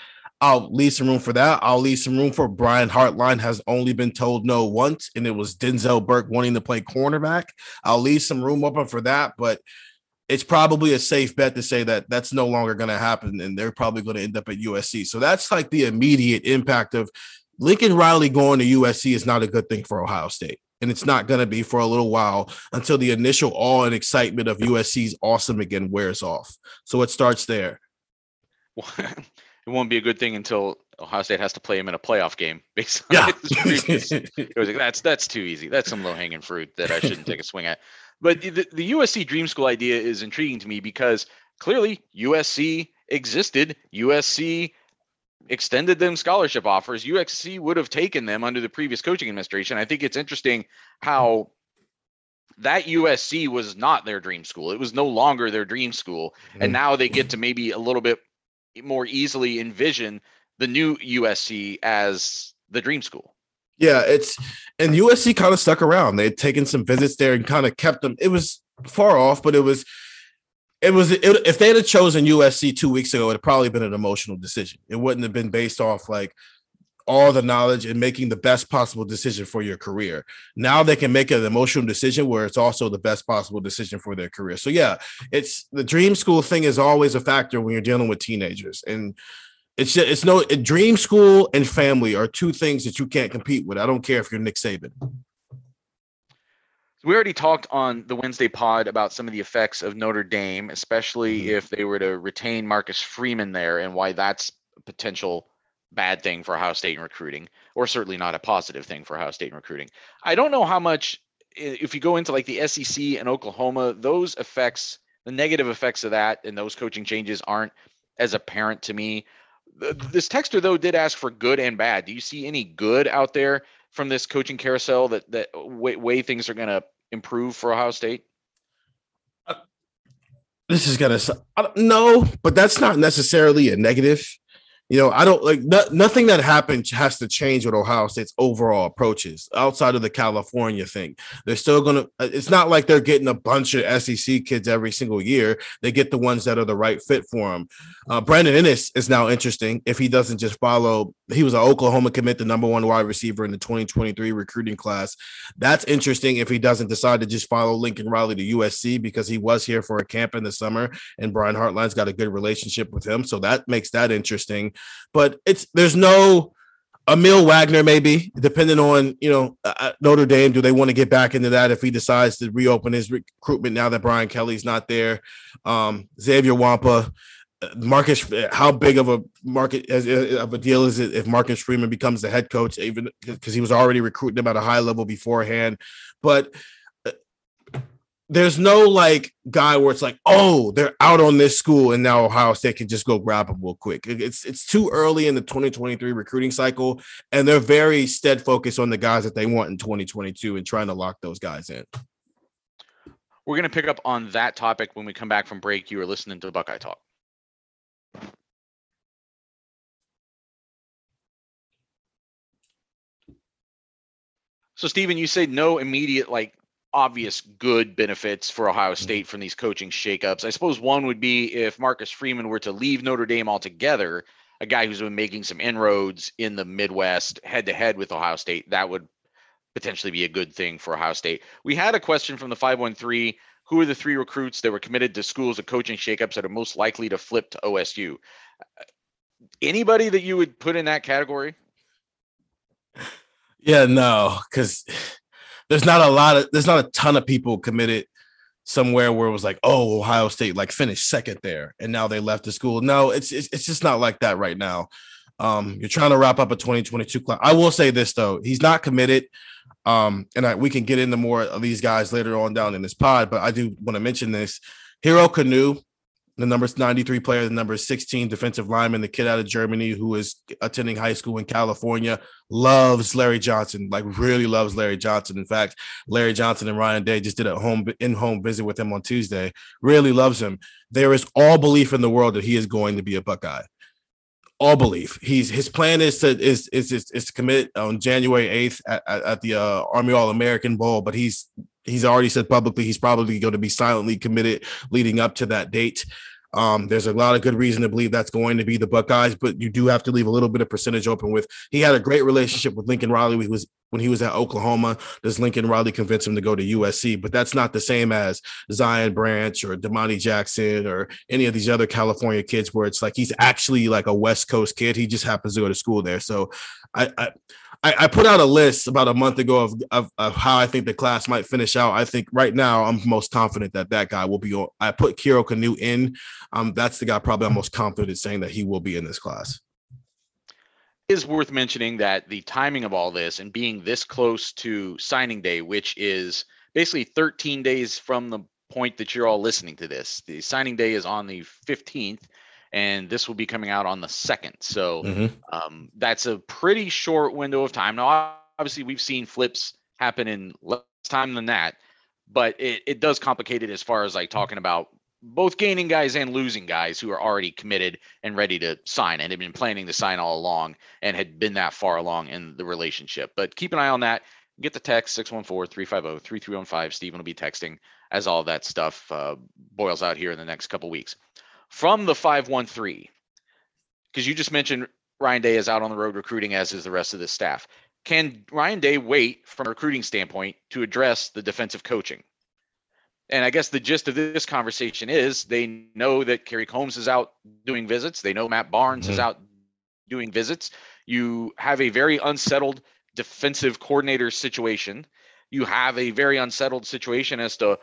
I'll leave some room for that. I'll leave some room for Brian Hartline has only been told no once, and it was Denzel Burke wanting to play cornerback. I'll leave some room open for that, but it's probably a safe bet to say that that's no longer going to happen, and they're probably going to end up at USC. So that's like the immediate impact of Lincoln Riley going to USC is not a good thing for Ohio State and it's not going to be for a little while until the initial awe and excitement of USC's awesome again wears off. So it starts there. Well, it won't be a good thing until Ohio State has to play him in a playoff game. Basically, yeah. it was like, that's that's too easy. That's some low hanging fruit that I shouldn't take a swing at. But the, the USC Dream School idea is intriguing to me because clearly USC existed. USC extended them scholarship offers, USC would have taken them under the previous coaching administration. I think it's interesting how that USC was not their dream school. It was no longer their dream school. And mm. now they get to maybe a little bit more easily envision the new USC as the dream school. Yeah, it's and USC kind of stuck around. They had taken some visits there and kind of kept them. It was far off, but it was it was it, if they had chosen USC two weeks ago, it'd probably been an emotional decision. It wouldn't have been based off like all the knowledge and making the best possible decision for your career. Now they can make an emotional decision where it's also the best possible decision for their career. So yeah, it's the dream school thing is always a factor when you're dealing with teenagers and it's just, it's no dream school and family are two things that you can't compete with. I don't care if you're Nick Saban. We already talked on the Wednesday pod about some of the effects of Notre Dame, especially mm-hmm. if they were to retain Marcus Freeman there and why that's a potential bad thing for Ohio State in recruiting, or certainly not a positive thing for Ohio State in recruiting. I don't know how much, if you go into like the SEC and Oklahoma, those effects, the negative effects of that and those coaching changes aren't as apparent to me. This texter though did ask for good and bad. Do you see any good out there from this coaching carousel that that way, way things are going to improve for Ohio State? Uh, this is gonna no, but that's not necessarily a negative you know, I don't like no, nothing that happened has to change with Ohio State's overall approaches outside of the California thing. They're still going to, uh, it's not like they're getting a bunch of SEC kids every single year. They get the ones that are the right fit for them. Uh, Brandon Inniss is now interesting if he doesn't just follow, he was an Oklahoma commit, the number one wide receiver in the 2023 recruiting class. That's interesting if he doesn't decide to just follow Lincoln Riley to USC because he was here for a camp in the summer and Brian Hartline's got a good relationship with him. So that makes that interesting but it's there's no Emil Wagner, maybe depending on you know uh, uh, Notre Dame. Do they want to get back into that if he decides to reopen his recruitment now that Brian Kelly's not there? Um, Xavier Nwankpa, uh, Marcus. How big of a market as of a deal is it if Marcus Freeman becomes the head coach? Even because he was already recruiting them at a high level beforehand, but there's no like guy where it's like, oh, they're out on this school and now Ohio State can just go grab them real quick. It's it's too early in the 2023 recruiting cycle, and they're very stead focused on the guys that they want in 2022 and trying to lock those guys in. We're gonna pick up on that topic when we come back from break. You are listening to Buckeye Talk. So, Stephen, you said no immediate like obvious good benefits for Ohio mm-hmm. State from these coaching shakeups. I suppose one would be if Marcus Freeman were to leave Notre Dame altogether, a guy who's been making some inroads in the Midwest head to head with Ohio State, that would potentially be a good thing for Ohio State. We had a question from the 513 who are the three recruits that were committed to schools of coaching shakeups that are most likely to flip to OSU? Anybody that you would put in that category? Yeah, no, because there's not a lot of there's not a ton of people committed somewhere where it was like, oh, Ohio State like finished second there, and now they left the school. No, it's it's, it's just not like that right now. Um, you're trying to wrap up a 2022 class. I will say this though, he's not committed. Um, and I, we can get into more of these guys later on down in this pod, but I do want to mention this. Hero Kanu the number 93 player, the number 16 defensive lineman, the kid out of Germany who is attending high school in California, loves Larry Johnson, like really loves Larry Johnson. In fact, Larry Johnson and Ryan Day just did a home in-home visit with him on Tuesday. Really loves him. There is all belief in the world that he is going to be a Buckeye. All belief. He's his plan is to is is is, is to commit on January 8th at, at, the uh, Army All American Bowl, but he's he's already said publicly he's probably going to be silently committed leading up to that date. Um, there's a lot of good reason to believe that's going to be the Buckeyes, but you do have to leave a little bit of percentage open with. He had a great relationship with Lincoln Riley. He was when he was at Oklahoma. Does Lincoln Riley convince him to go to USC? But that's not the same as Zion Branch or Domani Jackson or any of these other California kids where it's like he's actually like a West Coast kid. He just happens to go to school there. So I, I I, I, put out a list about a month ago of, of, of how I think the class might finish out. I think right now I'm most confident that that guy will be. I put Hero Kanu in. Um, that's the guy probably I'm most confident saying that he will be in this class. Is worth mentioning that the timing of all this and being this close to signing day, which is basically 13 days from the point that you're all listening to this. The signing day is on the 15th and this will be coming out on the second. So mm-hmm. um, that's a pretty short window of time. Now, obviously, we've seen flips happen in less time than that, but it, it does complicate it as far as like talking about both gaining guys and losing guys who are already committed and ready to sign and had been planning to sign all along and had been that far along in the relationship. But keep an eye on that. Get the text 614 350 3315. Stephen will be texting as all that stuff uh, boils out here in the next couple weeks from the 513 because you just mentioned Ryan Day is out on the road recruiting, as is the rest of the staff. Can Ryan Day wait from a recruiting standpoint to address the defensive coaching? And I guess the gist of this conversation is they know that Kerry Coombs is out doing visits. They know Matt Barnes mm-hmm. is out doing visits. You have a very unsettled defensive coordinator situation. You have a very unsettled situation as to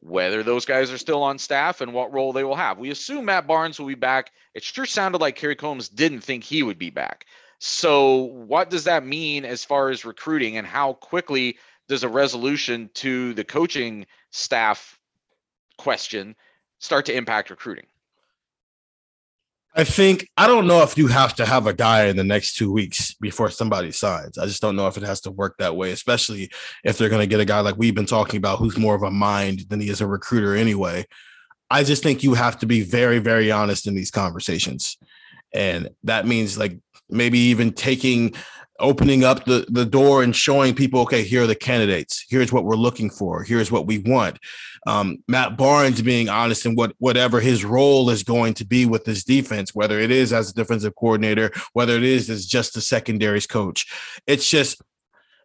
whether those guys are still on staff and what role they will have. We assume Matt Barnes will be back. It sure sounded like Kerry Coombs didn't think he would be back. So, what does that mean as far as recruiting and how quickly does a resolution to the coaching staff question start to impact recruiting? I think I don't know if you have to have a guy in the next two weeks before somebody signs. I just don't know if it has to work that way, especially if they're going to get a guy like we've been talking about who's more of a mind than he is a recruiter anyway. I just think you have to be very, very honest in these conversations. And that means like maybe even taking opening up the, the door and showing people, okay, here are the candidates. Here's what we're looking for. Here's what we want. Um, Matt Barnes being honest in what whatever his role is going to be with this defense, whether it is as a defensive coordinator, whether it is as just a secondaries coach. It's just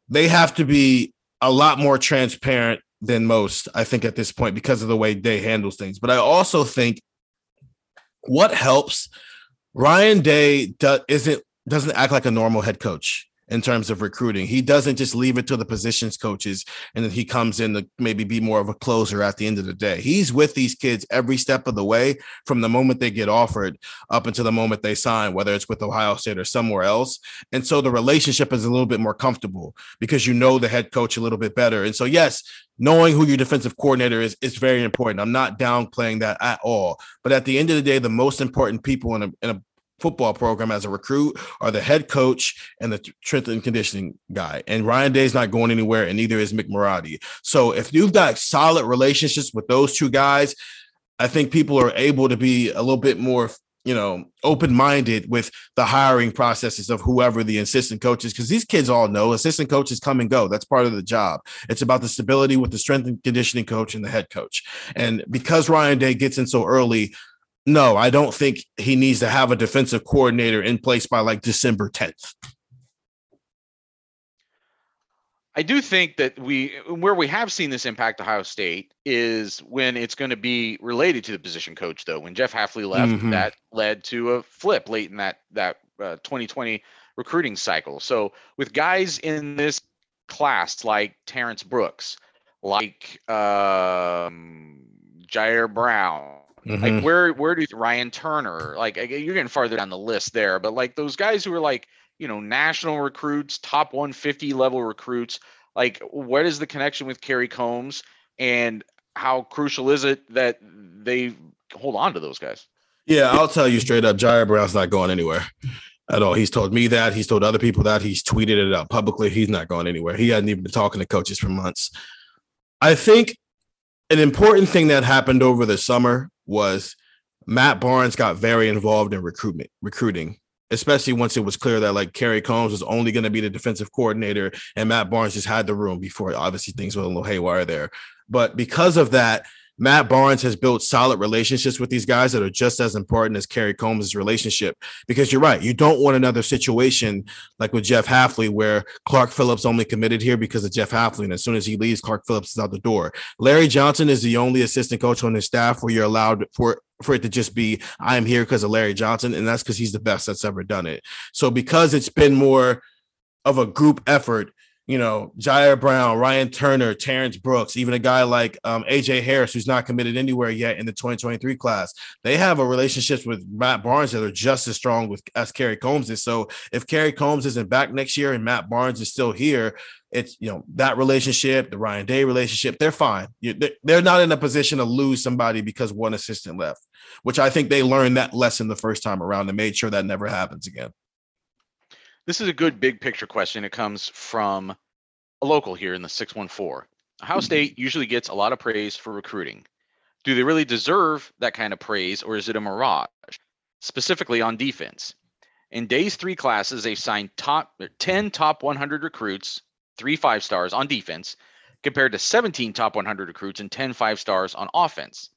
they have to be a lot more transparent than most, I think, at this point because of the way Day handles things. But I also think what helps Ryan Day do, isn't doesn't act like a normal head coach in terms of recruiting. He doesn't just leave it to the positions coaches and then he comes in to maybe be more of a closer at the end of the day. He's with these kids every step of the way from the moment they get offered up until the moment they sign, whether it's with Ohio State or somewhere else. And so the relationship is a little bit more comfortable because you know the head coach a little bit better. And so, yes, knowing who your defensive coordinator is is very important. I'm not downplaying that at all. But at the end of the day, the most important people in a, in a football program as a recruit are the head coach and the strength and conditioning guy. And Ryan Day is not going anywhere, and neither is Mick Marotti. So if you've got solid relationships with those two guys, I think people are able to be a little bit more, you know, open-minded with the hiring processes of whoever the assistant coaches, because these kids all know assistant coaches come and go. That's part of the job. It's about the stability with the strength and conditioning coach and the head coach. And because Ryan Day gets in so early, no, I don't think he needs to have a defensive coordinator in place by like December 10th. I do think that we where we have seen this impact Ohio State is when it's going to be related to the position coach though. When Jeff Hafley left, mm-hmm. that led to a flip late in that that uh, 2020 recruiting cycle. So with guys in this class like Terrence Brooks, like um, Jyaire Brown, Mm-hmm. Like where where do Ryan Turner? Like you're getting farther down the list there, but like those guys who are like you know national recruits, top 150 level recruits. Like what is the connection with Kerry Coombs, and how crucial is it that they hold on to those guys? Yeah, I'll tell you straight up, Jyaire Brown's not going anywhere at all. He's told me that. He's told other people that. He's tweeted it out publicly. He's not going anywhere. He hasn't even been talking to coaches for months. I think an important thing that happened over the summer was Matt Barnes got very involved in recruitment, recruiting, especially once it was clear that like Kerry Coombs was only going to be the defensive coordinator and Matt Barnes just had the room before obviously things were a little haywire there. But because of that, Matt Barnes has built solid relationships with these guys that are just as important as Kerry Coombs' relationship. Because you're right, you don't want another situation like with Jeff Hafley, where Clark Phillips only committed here because of Jeff Hafley. And as soon as he leaves, Clark Phillips is out the door. Larry Johnson is the only assistant coach on his staff where you're allowed for for it to just be I'm here because of Larry Johnson, and that's because he's the best that's ever done it. So because it's been more of a group effort, you know, Jyaire Brown, Ryan Turner, Terrence Brooks, even a guy like um, AJ Harris, who's not committed anywhere yet in the 2023 class. They have a relationship with Matt Barnes that are just as strong with as Kerry Coombs is. So if Kerry Coombs isn't back next year and Matt Barnes is still here, it's you know that relationship, the Ryan Day relationship, they're fine. They're not in a position to lose somebody because one assistant left, which I think they learned that lesson the first time around and made sure that never happens again. This is a good big picture question. It comes from a local here in the 614. Ohio mm-hmm. State usually gets a lot of praise for recruiting. Do they really deserve that kind of praise, or is it a mirage? Specifically on defense. In Day's three classes, they've signed top 10 top 100 recruits, three five stars on defense, compared to 17 top 100 recruits and 10 five stars on offense.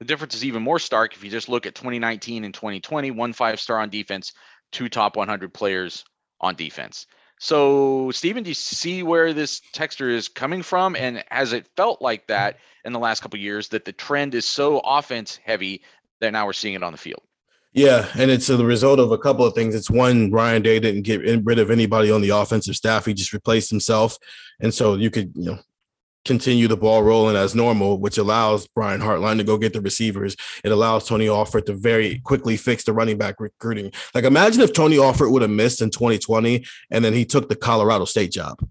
The difference is even more stark if you just look at 2019 and 2020, one five star on defense, two top 100 players on defense. So, Stephen, do you see where this texture is coming from? And has it felt like that in the last couple years that the trend is so offense heavy that now we're seeing it on the field? Yeah, and it's the result of a couple of things. It's one, Ryan Day didn't get rid of anybody on the offensive staff; he just replaced himself, and so you could, you know, continue the ball rolling as normal, which allows Brian Hartline to go get the receivers. It allows Tony Alford to very quickly fix the running back recruiting. Like imagine if Tony Alford would have missed in 2020 and then he took the Colorado State job.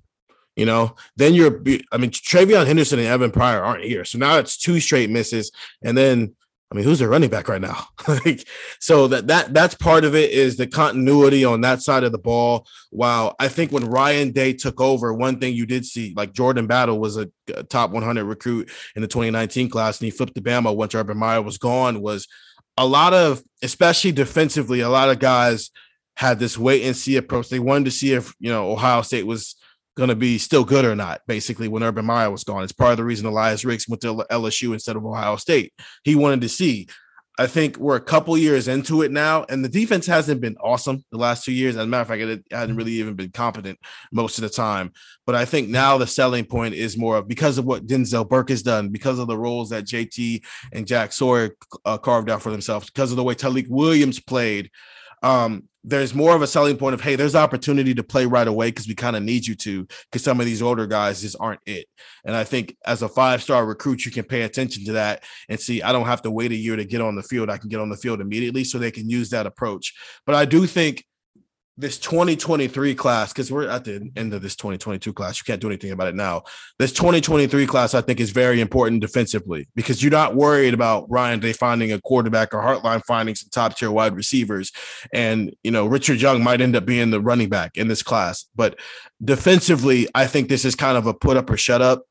You know, then you're I mean, TreVeyon Henderson and Evan Pryor aren't here. So now it's two straight misses. And then I mean, who's their running back right now? like, so that that that's part of it is the continuity on that side of the ball. While I think when Ryan Day took over, one thing you did see, like Jordan Battle was a, a top 100 recruit in the 2019 class, and he flipped to Bama once Urban Meyer was gone. Was a lot of, especially defensively, a lot of guys had this wait and see approach. They wanted to see if you know Ohio State was going to be still good or not, basically, when Urban Meyer was gone. It's part of the reason Elias Ricks went to LSU instead of Ohio State. He wanted to see. I think we're a couple years into it now, and the defense hasn't been awesome the last two years. As a matter of fact, it hadn't really even been competent most of the time. But I think now the selling point is more of because of what Denzel Burke has done, because of the roles that JT and Jack Sawyer uh, carved out for themselves, because of the way Tyleik Williams played. Um, there's more of a selling point of hey there's opportunity to play right away because we kind of need you to because some of these older guys just aren't it. And i think as a five star recruit you can pay attention to that and see i don't have to wait a year to get on the field. I can get on the field immediately so they can use that approach. But i do think this 2023 class, because we're at the end of this 2022 class, you can't do anything about it now. This 2023 class, I think, is very important defensively because you're not worried about Ryan Day finding a quarterback or Hartline finding some top tier wide receivers. And, you know, Richard Young might end up being the running back in this class. But defensively, I think this is kind of a put up or shut up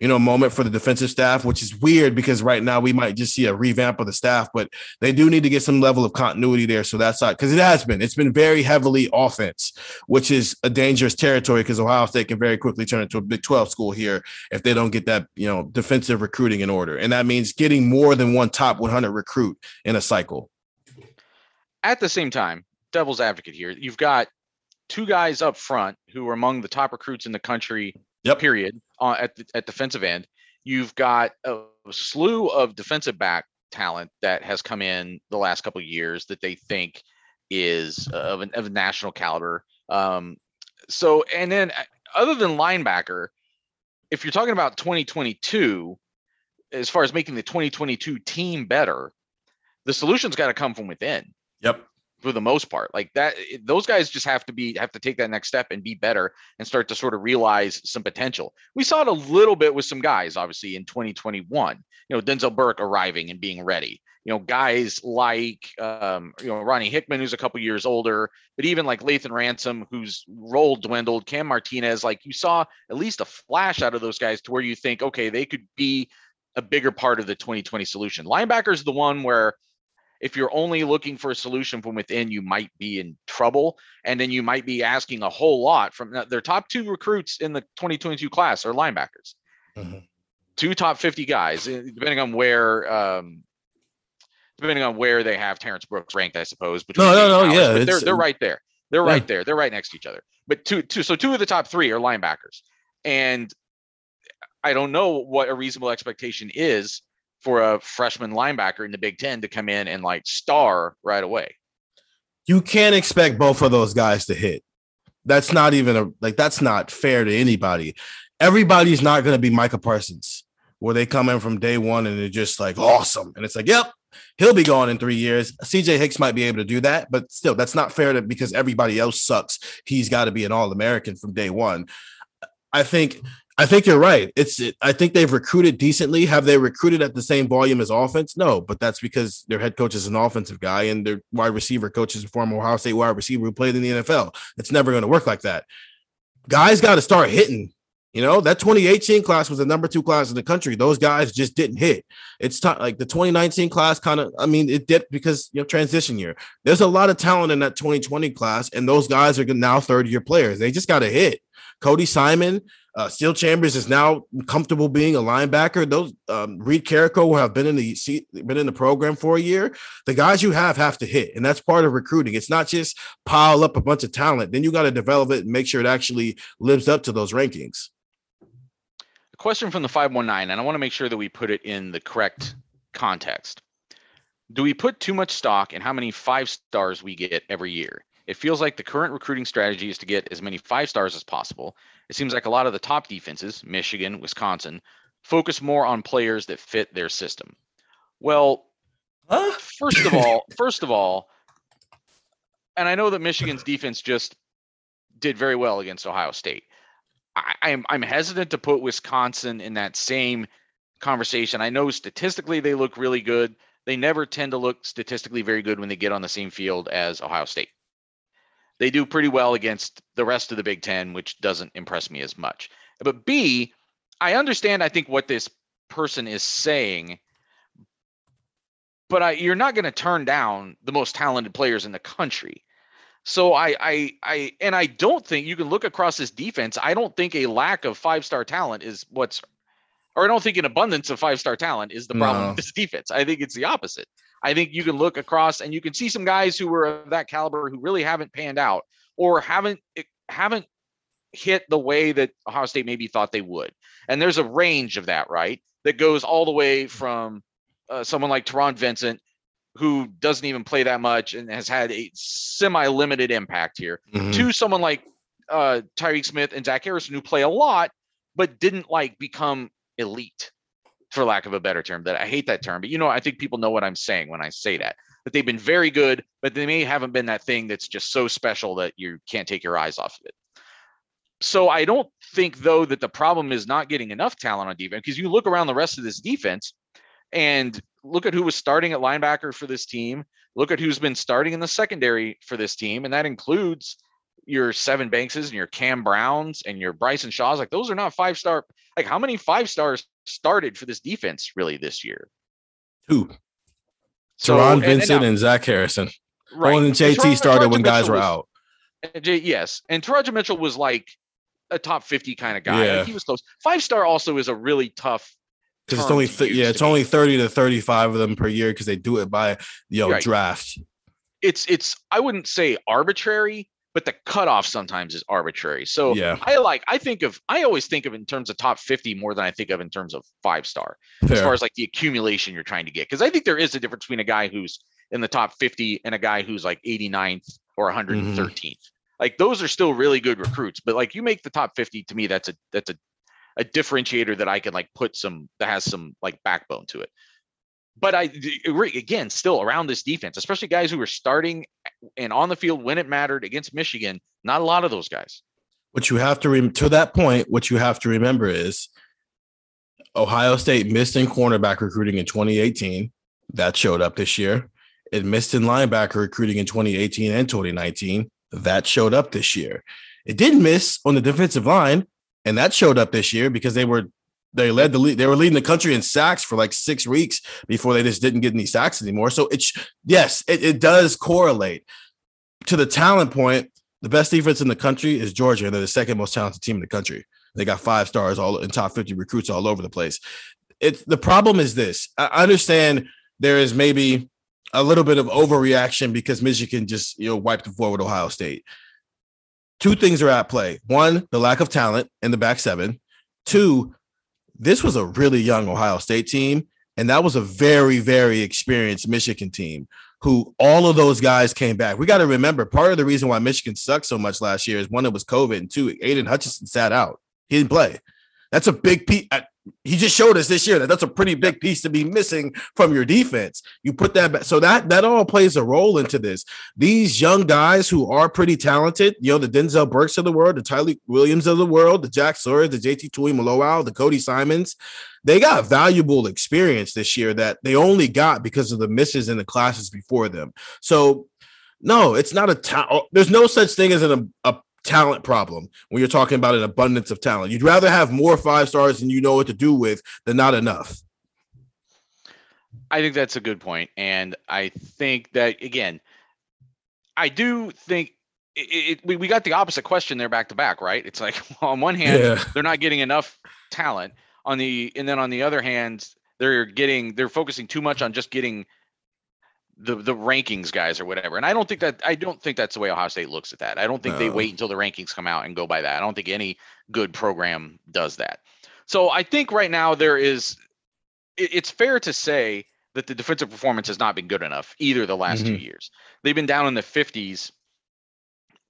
you know, moment for the defensive staff, which is weird because right now we might just see a revamp of the staff, but they do need to get some level of continuity there. So that's not because it has been, it's been very heavily offense, which is a dangerous territory because Ohio State can very quickly turn into a Big 12 school here if they don't get that, you know, defensive recruiting in order. And that means getting more than one top 100 recruit in a cycle. At the same time, devil's advocate here, you've got two guys up front who are among the top recruits in the country Yep. Period. Uh, at the, at defensive end, you've got a slew of defensive back talent that has come in the last couple of years that they think is of an of a national caliber. Um, so and then uh, other than linebacker, if you're talking about 2022, as far as making the 2022 team better, the solution's got to come from within. Yep for the most part like that those guys just have to be have to take that next step and be better and start to sort of realize some potential. We saw it a little bit with some guys obviously in 2021 you know denzel burke arriving and being ready. You know guys like um, you know ronnie hickman who's a couple years older but even like lathan ransom whose role dwindled cam martinez like you saw at least a flash out of those guys to where you think okay they could be a bigger part of the 2020 solution. Linebacker is the one where if you're only looking for a solution from within, you might be in trouble. And then you might be asking a whole lot from their top two recruits in the 2022 class are linebackers. Mm-hmm. Two top 50 guys, eh, depending on where um, depending on where they have Terrence Brooks ranked, I suppose. No, no, no, yeah, but they're they're right there. They're yeah. right there. They're right next to each other. But two, two, so two of the top three are linebackers, and I don't know what a reasonable expectation is for a freshman linebacker in the Big Ten to come in and like star right away. You can't expect both of those guys to hit. That's not even a like that's not fair to anybody. Everybody's not going to be Micah Parsons, where they come in from day one and they're just like awesome, and it's like, yep, he'll be gone in three years. CJ Hicks might be able to do that, but still, that's not fair to because everybody else sucks. He's got to be an All American from day one. I think I think you're right. It's it, I think they've recruited decently. Have they recruited at the same volume as offense? No, but that's because their head coach is an offensive guy and their wide receiver coach is a former Ohio State wide receiver who played in the NFL. It's never going to work like that. Guys got to start hitting. You know, that 2018 class was the number two class in the country. Those guys just didn't hit. It's t- like the 2019 class kind of, I mean, it did because, you know, transition year. There's a lot of talent in that 2020 class, and those guys are now third year players. They just got to hit. Cody Simon, uh, Steele Chambers is now comfortable being a linebacker. Those um, Reed Carrico have been in the seat, been in the program for a year. The guys you have have to hit, and that's part of recruiting. It's not just pile up a bunch of talent. Then you got to develop it and make sure it actually lives up to those rankings. A question from the 519, and I want to make sure that we put it in the correct context. Do we put too much stock in how many five stars we get every year? It feels like the current recruiting strategy is to get as many five stars as possible. It seems like a lot of the top defenses, Michigan, Wisconsin, focus more on players that fit their system. Well, huh? first of all, first of all, and I know that Michigan's defense just did very well against Ohio State. I, I'm I'm hesitant to put Wisconsin in that same conversation. I know statistically they look really good. They never tend to look statistically very good when they get on the same field as Ohio State they do pretty well against the rest of the Big Ten, which doesn't impress me as much. But B, I understand, I think, what this person is saying, but I, you're not going to turn down the most talented players in the country. So I, I, I, and I don't think you can look across this defense. I don't think a lack of five star talent is what's, or I don't think an abundance of five star talent is the problem no. with this defense. I think it's the opposite. I think you can look across and you can see some guys who were of that caliber who really haven't panned out or haven't eh, haven't hit the way that Ohio State maybe thought they would. And there's a range of that, right? That goes all the way from uh, someone like Taron Vincent, who doesn't even play that much and has had a semi-limited impact here, mm-hmm. to someone like uh, Tyreke Smith and Zach Harrison, who play a lot but didn't like become elite for lack of a better term. That I hate that term, but you know, I think people know what I'm saying when I say that. That they've been very good, but they may haven't been that thing that's just so special that you can't take your eyes off of it. So I don't think though that the problem is not getting enough talent on defense because you look around the rest of this defense and look at who was starting at linebacker for this team. Look at who's been starting in the secondary for this team, and that includes your Sevyn Bankses and your Cam Browns and your Bryson Shaws. Like those are not five star. Like how many five stars started for this defense really this year? Two. So, Taron Vincent and, and, and, Zach Harrison. Right. and JT started when guys were was, out. Yes. And Teradja Mitchell was like a top 50 kind of guy. Yeah. Like he was close. Five star also is a really tough because it's only th- yeah, it's only 30 to 35 of them per year because they do it by you know right. draft. It's it's I wouldn't say arbitrary, but the cutoff sometimes is arbitrary. So yeah. I like I think of I always think of in terms of top 50 more than I think of in terms of five star Fair. as far as like the accumulation you're trying to get. Because I think there is a difference between a guy who's in the top 50 and a guy who's like 89th or 113th. Mm-hmm. Like those are still really good recruits, but like you make the top 50 to me, that's a that's a a differentiator that I can like put some that has some like backbone to it but I uh, again still around this defense, especially guys who were starting uh, and on the field when it mattered against Michigan. Not a lot of those guys. What you have to re- to that point, what you have to remember is Ohio State missed in cornerback recruiting in 2018. That showed up this year. It missed in linebacker recruiting in 2018 and 2019. That showed up this year. It did miss on the defensive line, and that showed up this year because they were they led the lead. They were leading the country in sacks for like six weeks before they just didn't get any sacks anymore. So it's yes, it, it does correlate to the talent point. The best defense in the country is Georgia, and they're the second most talented team in the country. They got five stars all in top 50 recruits all over the place. It's the problem is this. I understand there is maybe a little bit of overreaction because Michigan just you know wiped the floor with Ohio State. Two things are at play. One, the lack of talent in the back seven. Two, this was a really young Ohio State team, and that was a very, very experienced Michigan team who all of those guys came back. We got to remember part of the reason why Michigan sucked so much last year is one, it was COVID, and two, Aidan Hutchinson sat out. He didn't play. That's a big piece he just showed us this year that that's a pretty big piece to be missing from your defense. You put that back, so that that all plays a role into this. These young guys who are pretty talented, you know, the Denzel Burkes of the world, the Tyleik Williams of the world, the Jack Sawyers, the JT Tuimoloau, the Cody Simons, they got valuable experience this year that they only got because of the misses in the classes before them. So no, it's not a ta- oh, there's no such thing as an, a talent problem when you're talking about an abundance of talent. You'd rather have more five stars than you know what to do with than not enough. I think that's a good point. And I think that, again, I do think it, it, we, we got the opposite question there back to back, right? It's like on one hand, Yeah. they're not getting enough talent on the, and then on the other hand, they're getting, they're focusing too much on just getting the the rankings guys or whatever. And I don't think that I don't think that's the way Ohio State looks at that. I don't think they wait until the rankings come out and go by that. I don't think any good program does that. So I think right now there is it- it's fair to say that the defensive performance has not been good enough either the last two years. They've been down in the 50s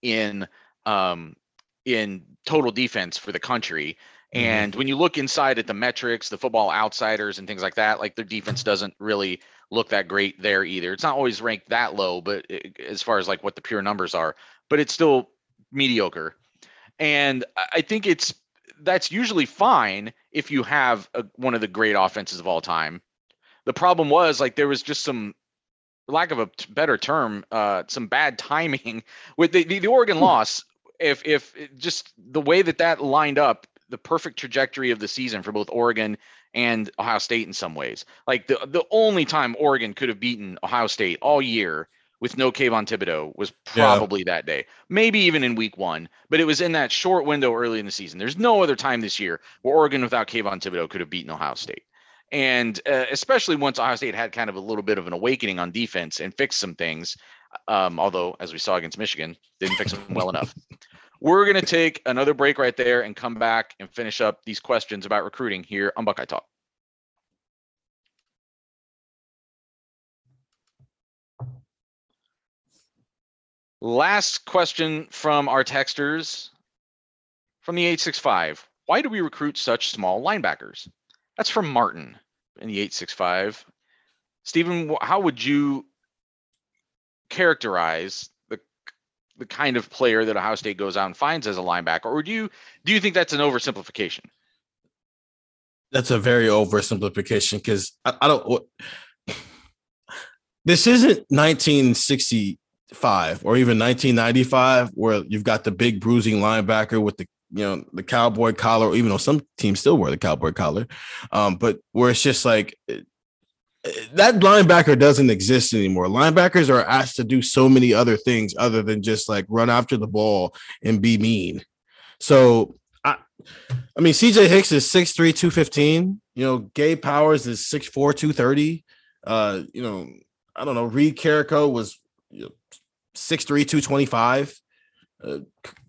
in um in total defense for the country. Mhm. And when you look inside at the metrics, the football outsiders and things like that, like their defense doesn't really look that great there either. It's not always ranked that low, but i- as far as like what the pure numbers are, but it's still mediocre. And I think it's that's usually fine if you have a, one of the great offenses of all time. The problem was like there was just some lack of a better term, uh, some bad timing with the, the, the Oregon loss. If if just the way that that lined up, the perfect trajectory of the season for both Oregon and Ohio State in some ways. Like the the only time Oregon could have beaten Ohio State all year with no Kayvon Thibodeaux was Yeah. probably that day. Maybe even in week one, but it was in that short window early in the season. There's no other time this year where Oregon without Kayvon Thibodeaux could have beaten Ohio State. And uh, especially once Ohio State had kind of a little bit of an awakening on defense and fixed some things, um, although as we saw against Michigan, didn't fix them well enough. We're going to take another break right there and come back and finish up these questions about recruiting here on Buckeye Talk. Last question from our texters from the 865. Why do we recruit such small linebackers? That's from Martin in the 865. Stephen, how would you characterize the kind of player that Ohio State goes out and finds as a linebacker, or do you do you think that's an oversimplification? that's a very oversimplification because I, I don't. What, this isn't 1965 or even 1995 where you've got the big bruising linebacker with the you know the cowboy collar, even though some teams still wear the cowboy collar, um, but where it's just like that linebacker doesn't exist anymore. Linebackers are asked to do so many other things other than just like run after the ball and be mean. So I I mean CJ Hicks is 6'3, 215. You know, Gabe Powers is 6'4, 230. Uh, you know, I don't know. Reed Carrico was you know, 6'3, 225. Uh,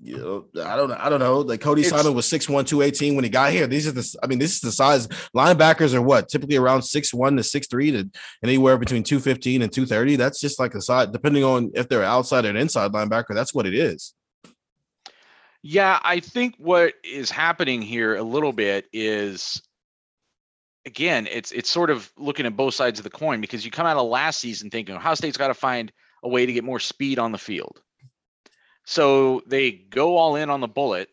you know, I don't I don't know. Like Cody It's- Simon was 6'1, 218 when he got here. These are the I mean, this is the size linebackers are what typically around 6'1 to 6'3 to anywhere between 215 and 230. That's just like the side, depending on if they're outside or an inside linebacker, that's what it is. Yeah, I think what is happening here a little bit is again, it's it's sort of looking at both sides of the coin because you come out of last season thinking Ohio State's got to find a way to get more speed on the field. So they go all in on the bullet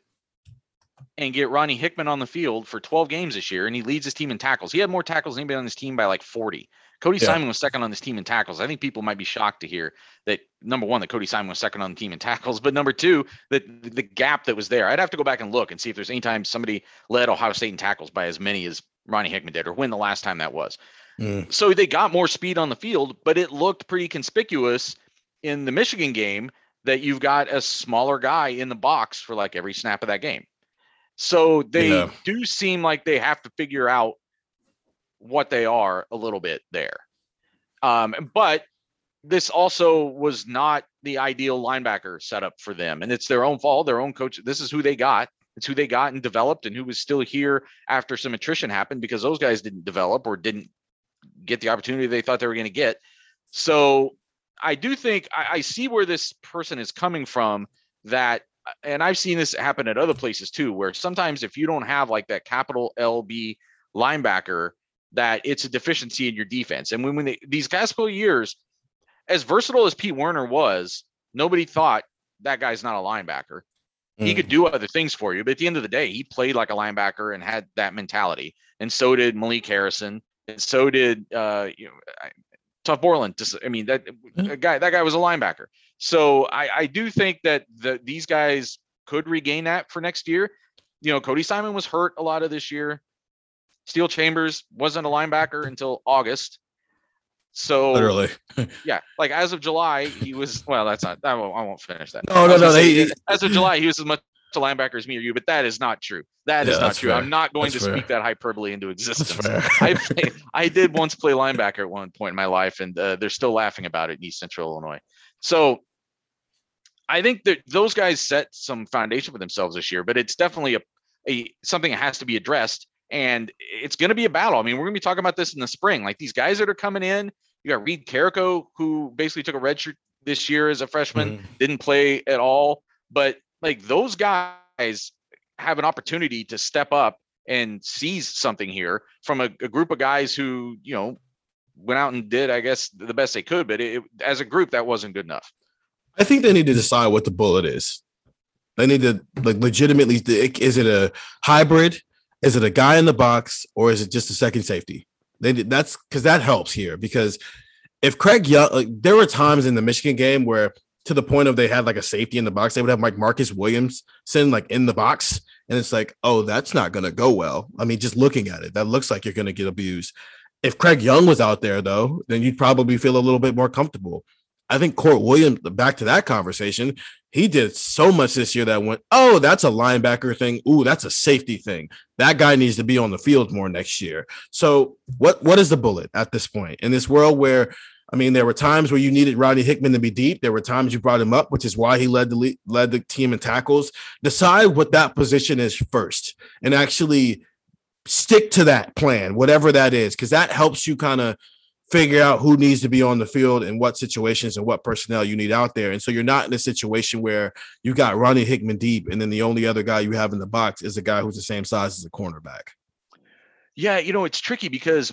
and get Ronnie Hickman on the field for 12 games this year, and he leads his team in tackles. He had more tackles than anybody on his team by like 40. Cody Yeah. Simon was second on this team in tackles. I think people might be shocked to hear that number one, that Cody Simon was second on the team in tackles, but number two, that the gap that was there. I'd have to go back and look and see if there's any time somebody led Ohio State in tackles by as many as Ronnie Hickman did, or when the last time that was. Mm. So they got more speed on the field, but it looked pretty conspicuous in the Michigan game that you've got a smaller guy in the box for like every snap of that game. So they Yeah. do seem like they have to figure out what they are a little bit there. Um, but this also was not the ideal linebacker setup for them, and it's their own fault, their own coach. This is who they got. It's who they got and developed, and who was still here after some attrition happened because those guys didn't develop or didn't get the opportunity they thought they were going to get. So I do think I, I see where this person is coming from. That, and I've seen this happen at other places too, where sometimes if you don't have like that capital LB linebacker, that it's a deficiency in your defense. And when, when they, these past couple years, as versatile as Pete Werner was, nobody thought that guy's not a linebacker. He Mm. could do other things for you, but at the end of the day, he played like a linebacker and had that mentality. And so did Malik Harrison, and so did uh, you know, I- Tuf Borland. Just, I mean, that guy that guy was a linebacker. So I, I do think that the, these guys could regain that for next year. You know, Cody Simon was hurt a lot of this year. Steele Chambers wasn't a linebacker until August. So Literally. yeah, like as of July, he was well. That's not. I won't, I won't finish that. No, no, no. They, as of July, he was as much a linebacker as me or you, but that is not true. That is Yeah, not true. fair. I'm not going That's to fair. speak that hyperbole into existence. I played, I did once play linebacker at one point in my life, and uh, they're still laughing about it in East Central Illinois. So I think that those guys set some foundation for themselves this year, but it's definitely a, a something that has to be addressed, and it's going to be a battle. I mean, we're going to be talking about this in the spring. Like these guys that are coming in, you got Reed Carrico, who basically took a red shirt this year as a freshman, Mhm. didn't play at all, but like those guys have an opportunity to step up and seize something here from a, a group of guys who you know went out and did i guess the best they could but it, as a group that wasn't good enough I think they need to decide what the bullet is. They need to like legitimately. Is it a hybrid? Is it a guy in the box, or is it just a second safety? They that's because that helps here. Because if Craig Young, like, there were times in the Michigan game where to the point of they had like a safety in the box, they would have like Marcus Williams Williamson like in the box, and it's like, oh, that's not gonna go well. I mean, just looking at it, that looks like you're gonna get abused. If Craig Young was out there though, then you'd probably feel a little bit more comfortable. I think Kourt Williams, back to that conversation, he did so much this year that went, oh, that's a linebacker thing. Ooh, that's a safety thing. That guy needs to be on the field more next year. So, what what is the bullet at this point in this world where? I mean, there were times where you needed Ronnie Hickman to be deep. There were times you brought him up, which is why he led the le- led the team in tackles. Decide what that position is first, and actually stick to that plan, whatever that is, because that helps you kind of figure out who needs to be on the field and what situations and what personnel you need out there. And so you're not in a situation where you got Ronnie Hickman deep, and then the only other guy you have in the box is a guy who's the same size as a cornerback. yeah you know it's tricky because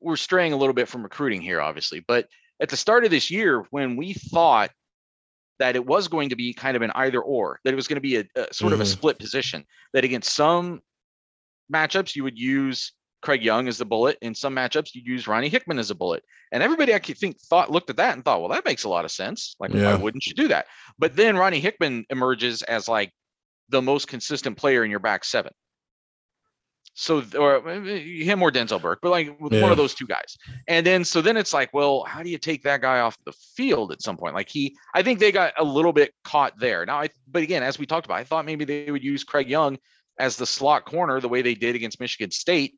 we're straying a little bit from recruiting here obviously but at the start of this year when we thought that it was going to be kind of an either or that it was going to be a, a sort of a Mhm. split position that against some matchups you would use Craig Young as the bullet. In some matchups, you'd use Ronnie Hickman as a bullet. And everybody I could think thought looked at that and thought, well, that makes a lot of sense. Like, Yeah. why wouldn't you do that? But then Ronnie Hickman emerges as like the most consistent player in your back seven. So, or him or Denzel Burke, but like with one of those two guys. And then, so then it's like, well, how do you take that guy off the field at some point? Like he, I think they got a little bit caught there. Now, I, but again, as we talked about, I thought maybe they would use Craig Young as the slot corner the way they did against Michigan State.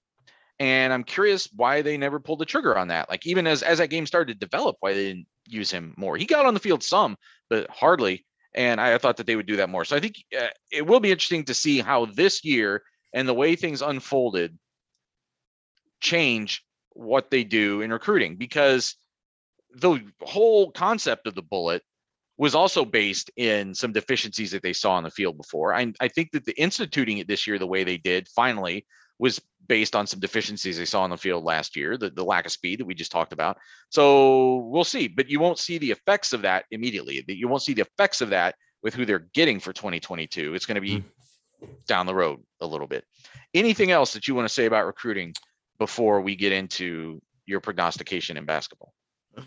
And I'm curious why they never pulled the trigger on that. Like even as as that game started to develop, why they didn't use him more. He got on the field some, but hardly. And I thought that they would do that more. So I think uh, it will be interesting to see how this year and the way things unfolded change what they do in recruiting because the whole concept of the bullet was also based in some deficiencies that they saw on the field before. I, I think that the instituting it this year the way they did finally was based on some deficiencies they saw on the field last year, the, the lack of speed that we just talked about. So we'll see, but you won't see the effects of that immediately. You won't see the effects of that with who they're getting for 2022. It's going to be hmm. Down the road a little bit. Anything else that you want to say about recruiting before we get into your prognostication in basketball?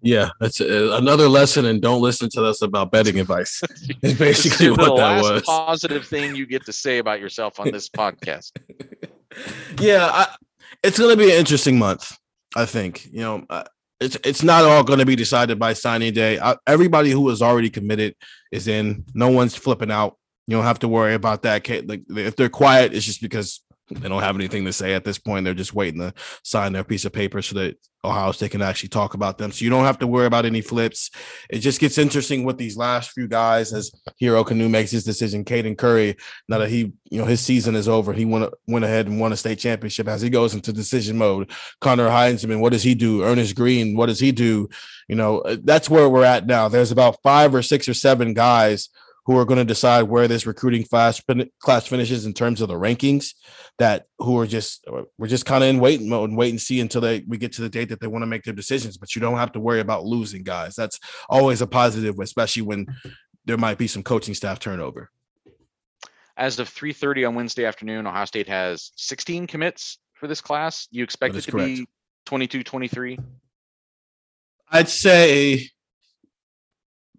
Yeah, that's uh, another lesson. And don't listen to us about betting advice. Is basically what the that last was. positive thing you get to say about yourself on this podcast. yeah, I, it's going to be an interesting month. I think you know uh, it's it's not all going to be decided by signing day. I, everybody who is already committed is in. No one's flipping out. You don't have to worry about that. Like if they're quiet, it's just because they don't have anything to say at this point. They're just waiting to sign their piece of paper so that Ohio State can actually talk about them. So you don't have to worry about any flips. It just gets interesting with these last few guys as Hero Kanu makes his decision. Caden Curry, now that he, you know, his season is over, he went went ahead and won a state championship as he goes into decision mode. Connor Heinzman, what does he do? Ernest Greene, what does he do? You know, uh, that's where we're at now. There's about five or six or seven guys who are going to decide where this recruiting class class finishes in terms of the rankings. That who are just we're just kind of in waiting mode and wait and see until they we get to the date that they want to make their decisions. But you don't have to worry about losing guys. That's always a positive, especially when there might be some coaching staff turnover. As of 3:30 on Wednesday afternoon, Ohio State has 16 commits for this class. You expect it to correct. be 22, 23? I'd say,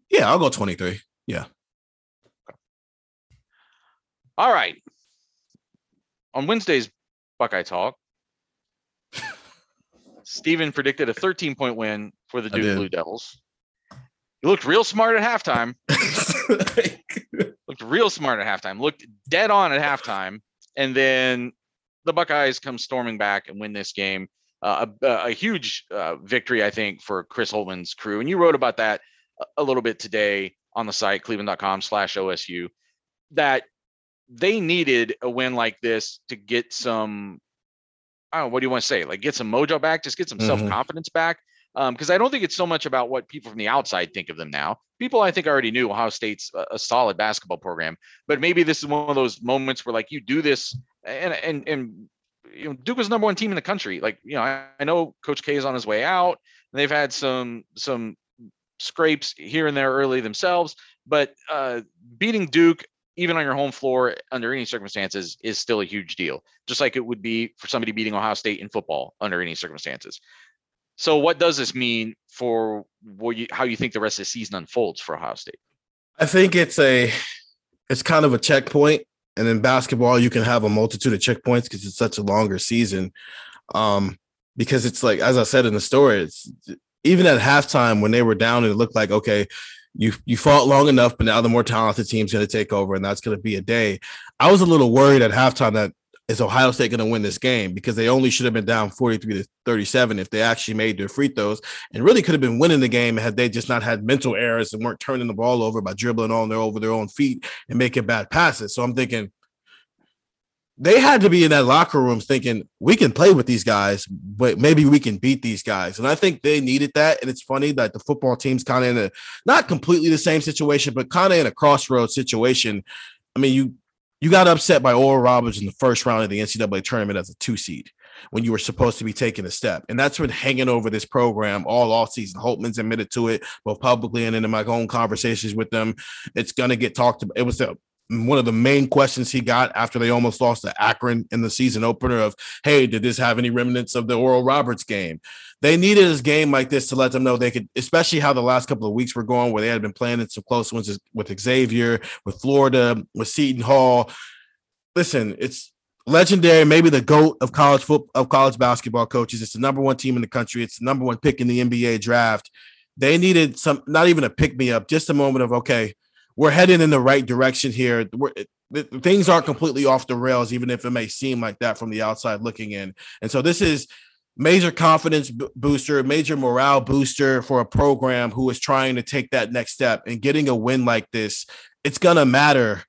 yeah, I'll go twenty three. Yeah, All right. On Wednesday's Buckeye Talk, Stephen predicted a 13 point win for the Duke Blue Devils. He looked real smart at halftime. looked real smart at halftime. Looked dead on at halftime, and then the Buckeyes come storming back and win this game. Uh, a, a, huge uh, victory, I think, for Chris Holtmann's crew. And you wrote about that a little bit today on the site, cleveland.com slash OSU, that they needed a win like this to get some, I don't know, what do you want to say? Like get some mojo back, just get some mm-hmm. self-confidence back. Um, because um, I don't think it's so much about what people from the outside think of them now. People, I think, already knew Ohio State's a, a solid basketball program, but maybe this is one of those moments where, like, you do this, and and and you know, Duke was number one team in the country. Like, you know, I, I know Coach K is on his way out. And they've had some some scrapes here and there early themselves, but uh, beating Duke even on your home floor under any circumstances is still a huge deal. Just like it would be for somebody beating Ohio State in football under any circumstances. So, what does this mean for you, how you think the rest of the season unfolds for Ohio State? I think it's a it's kind of a checkpoint and in basketball, you can have a multitude of checkpoints because it's such a longer season. Um, because it's like, as I said in the story, it's even at halftime when they were down and it looked like, okay, you you fought long enough, but now the more talented team's going to take over, and that's going to be a day. I was a little worried at halftime that is Ohio State going to win this game because they only should have been down 43 to 37 if they actually made their free throws and really could have been winning the game had they just not had mental errors and weren't turning the ball over by dribbling on their over their own feet and making bad passes. So I'm thinking they had to be in that locker room thinking we can play with these guys, but maybe we can beat these guys. And I think they needed that. And it's funny that the football team's kind of in a not completely the same situation, but kind of in a crossroads situation. I mean, you you got upset by Oral Roberts in the first round of the NCAA tournament as a two seed when you were supposed to be taking a step. And that's been hanging over this program all off season. Holtmann's admitted to it both publicly and in my own conversations with them. It's going to get talked about. It was a one of the main questions he got after they almost lost to Akron in the season opener of, hey, did this have any remnants of the Oral Roberts game? They needed a game like this to let them know they could, especially how the last couple of weeks were going, where they had been playing in some close ones with Xavier, with Florida, with Seton Hall. Listen, it's legendary, maybe the goat of college football of college basketball coaches. It's the number one team in the country. It's the number one pick in the NBA draft. They needed some, not even a pick me up, just a moment of okay we're heading in the right direction here. We're, things aren't completely off the rails, even if it may seem like that from the outside looking in. And so this is major confidence booster, major morale booster for a program who is trying to take that next step and getting a win like this. It's gonna matter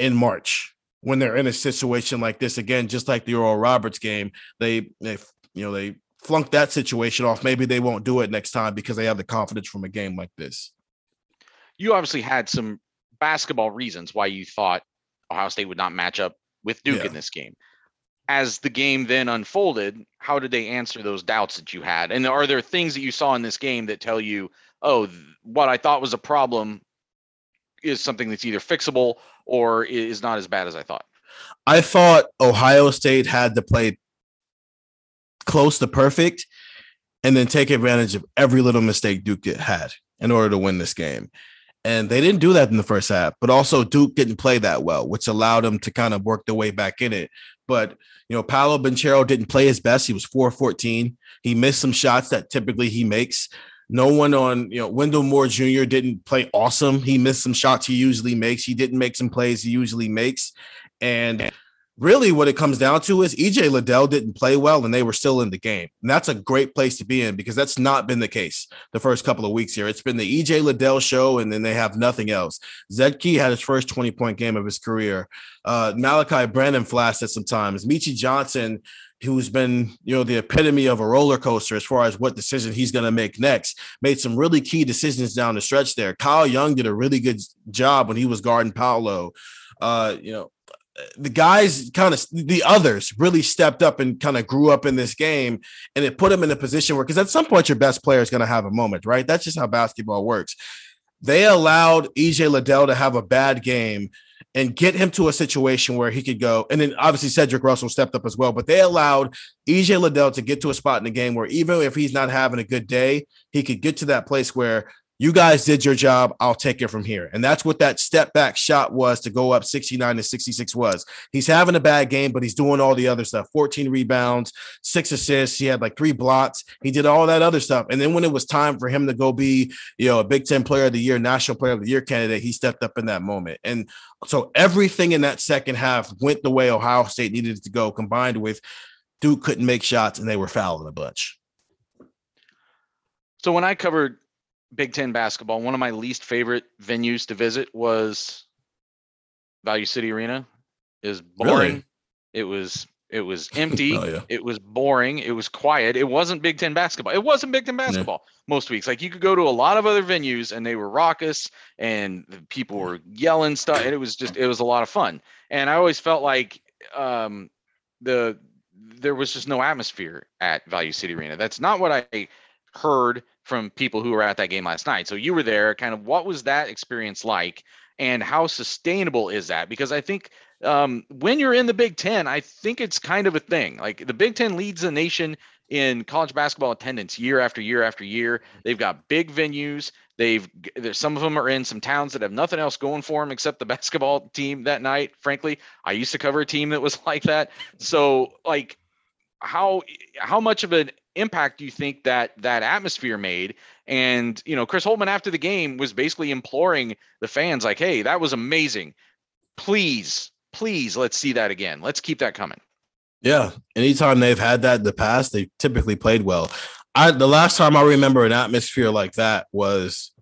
in March when they're in a situation like this again, just like the Oral Roberts game. They, they, you know, they flunked that situation off. Maybe they won't do it next time because they have the confidence from a game like this you obviously had some basketball reasons why you thought Ohio State would not match up with Duke yeah. in this game. As the game then unfolded, how did they answer those doubts that you had? And are there things that you saw in this game that tell you, oh, what I thought was a problem is something that's either fixable or is not as bad as I thought? I thought Ohio State had to play close to perfect and then take advantage of every little mistake Duke had in order to win this game. And they didn't do that in the first half, but also Duke didn't play that well, which allowed them to kind of work their way back in it. But, you know, Paolo Banchero didn't play his best. He was 4 14. He missed some shots that typically he makes. No one on, you know, Wendell Moore Jr. didn't play awesome. He missed some shots he usually makes. He didn't make some plays he usually makes. And really what it comes down to is EJ Liddell didn't play well and they were still in the game. And that's a great place to be in because that's not been the case the first couple of weeks here. It's been the EJ Liddell show and then they have nothing else. Zed Key had his first 20 point game of his career. Uh, Malaki Branham flashed at some times. Meechie Johnson, who's been, you know, the epitome of a roller coaster as far as what decision he's going to make next, made some really key decisions down the stretch there. Kyle Young did a really good job when he was guarding Paolo. Uh, you know, the guys kind of the others really stepped up and kind of grew up in this game and it put them in a position where because at some point your best player is going to have a moment right? That's just how basketball works. They allowed ej liddell to have a bad game and get him to a situation where he could go and then obviously cedric russell stepped up as well but they allowed ej liddell to get to a spot in the game where even if he's not having a good day he could get to that place where you guys did your job. I'll take it from here. And that's what that step back shot was to go up 69 to 66 was. He's having a bad game, but he's doing all the other stuff 14 rebounds, six assists. He had like three blocks. He did all that other stuff. And then when it was time for him to go be, you know, a Big Ten player of the year, national player of the year candidate, he stepped up in that moment. And so everything in that second half went the way Ohio State needed it to go, combined with Duke couldn't make shots and they were fouling a bunch. So when I covered Big Ten basketball, one of my least favorite venues to visit was Value City Arena. Is boring. Really? It was it was empty. Oh, yeah. It was boring. It was quiet. It wasn't Big Ten basketball. It wasn't Big Ten basketball most weeks. Like you could go to a lot of other venues and they were raucous and the people were yelling stuff. And it was just it was a lot of fun. And I always felt like um, the there was just no atmosphere at Value City Arena. That's not what I heard from people who were at that game last night. So you were there. Kind of what was that experience like, and how sustainable is that? Because I think um, when you're in the Big Ten, I think it's kind of a thing. Like the Big Ten leads the nation in college basketball attendance year after year after year. They've got big venues. They've there's some of them are in some towns that have nothing else going for them except the basketball team that night. Frankly, I used to cover a team that was like that. So like how how much of an impact do you think that that atmosphere made and you know chris holtmann after the game was basically imploring the fans like hey that was amazing please please let's see that again let's keep that coming Yeah. Anytime they've had that in the past, they typically played well. I the last time I remember an atmosphere like that was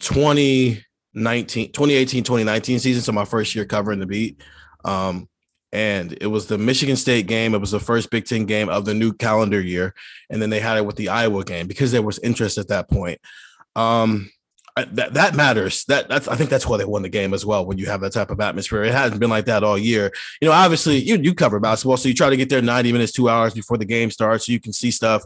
2019, 2018, 2019 season. So my first year covering the beat. Um, and it was the Michigan State game. It was the first Big Ten game of the new calendar year. And then they had it with the Iowa game because there was interest at that point. Um, that that matters. That that's I think that's why they won the game as well. When you have that type of atmosphere, it hasn't been like that all year. You know, obviously you you cover basketball, so you try to get there ninety minutes, two hours before the game starts, so you can see stuff.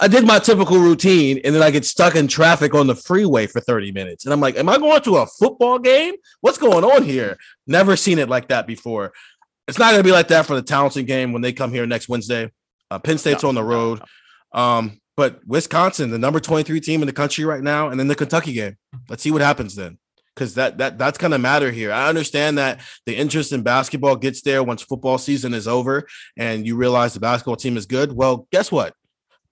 I did my typical routine, and then I get stuck in traffic on the freeway for thirty minutes, and I'm like, "Am I going to a football game? What's going on here?" Never seen it like that before. It's not going to be like that for the Towson game when they come here next Wednesday. Uh, Penn State's No, on the no, road. Um, but Wisconsin, the number 23 team in the country right now, and then the Kentucky game. Let's see what happens then. Because that that that's gonna matter here. I understand that the interest in basketball gets there once football season is over and you realize the basketball team is good. Well, guess what?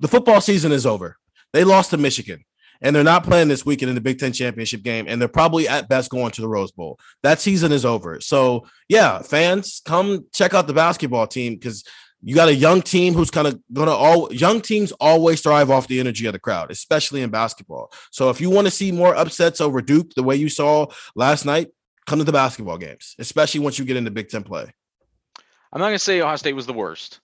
The football season is over. They lost to Michigan and they're not playing this weekend in the Big Ten championship game, and they're probably at best going to the Rose Bowl. That season is over. So yeah, fans, come check out the basketball team because you got a young team who's kind of gonna all young teams always thrive off the energy of the crowd, especially in basketball. So if you want to see more upsets over Duke, the way you saw last night, come to the basketball games, especially once you get into Big Ten play. i'm not to say ohio state was the worst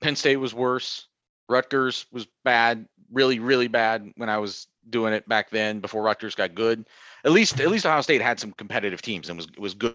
penn state was worse rutgers was bad really really bad when i was doing it back then before rutgers got good at least at least ohio state had some competitive teams and was was good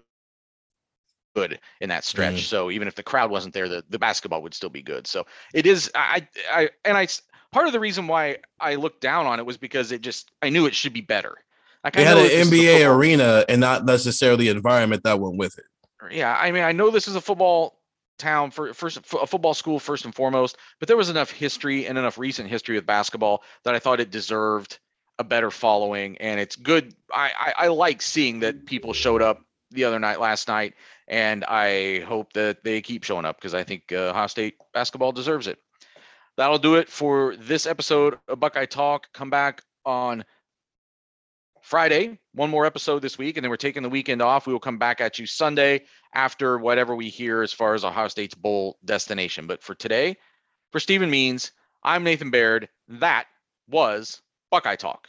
good in that stretch. Mhm. So even if the crowd wasn't there, the, the basketball would still be good. So it is I I and I part of the reason why I looked down on it was because it just I knew it should be better. Like They I had an that this is a NBA arena and not necessarily the environment that went with it. Yeah, I mean I know this is a football town for first a football school first and foremost, but there was enough history and enough recent history with basketball that I thought it deserved a better following. And it's good. I I, I like seeing that people showed up the other night last night and I hope that they keep showing up because I think uh, Ohio State basketball deserves it. That'll do it for this episode of Buckeye Talk. Come back on Friday, one more episode this week, and then we're taking the weekend off. We will come back at you Sunday after whatever we hear as far as Ohio State's bowl destination. But for today, for Stephen Means, I'm Nathan Baird. That was Buckeye Talk.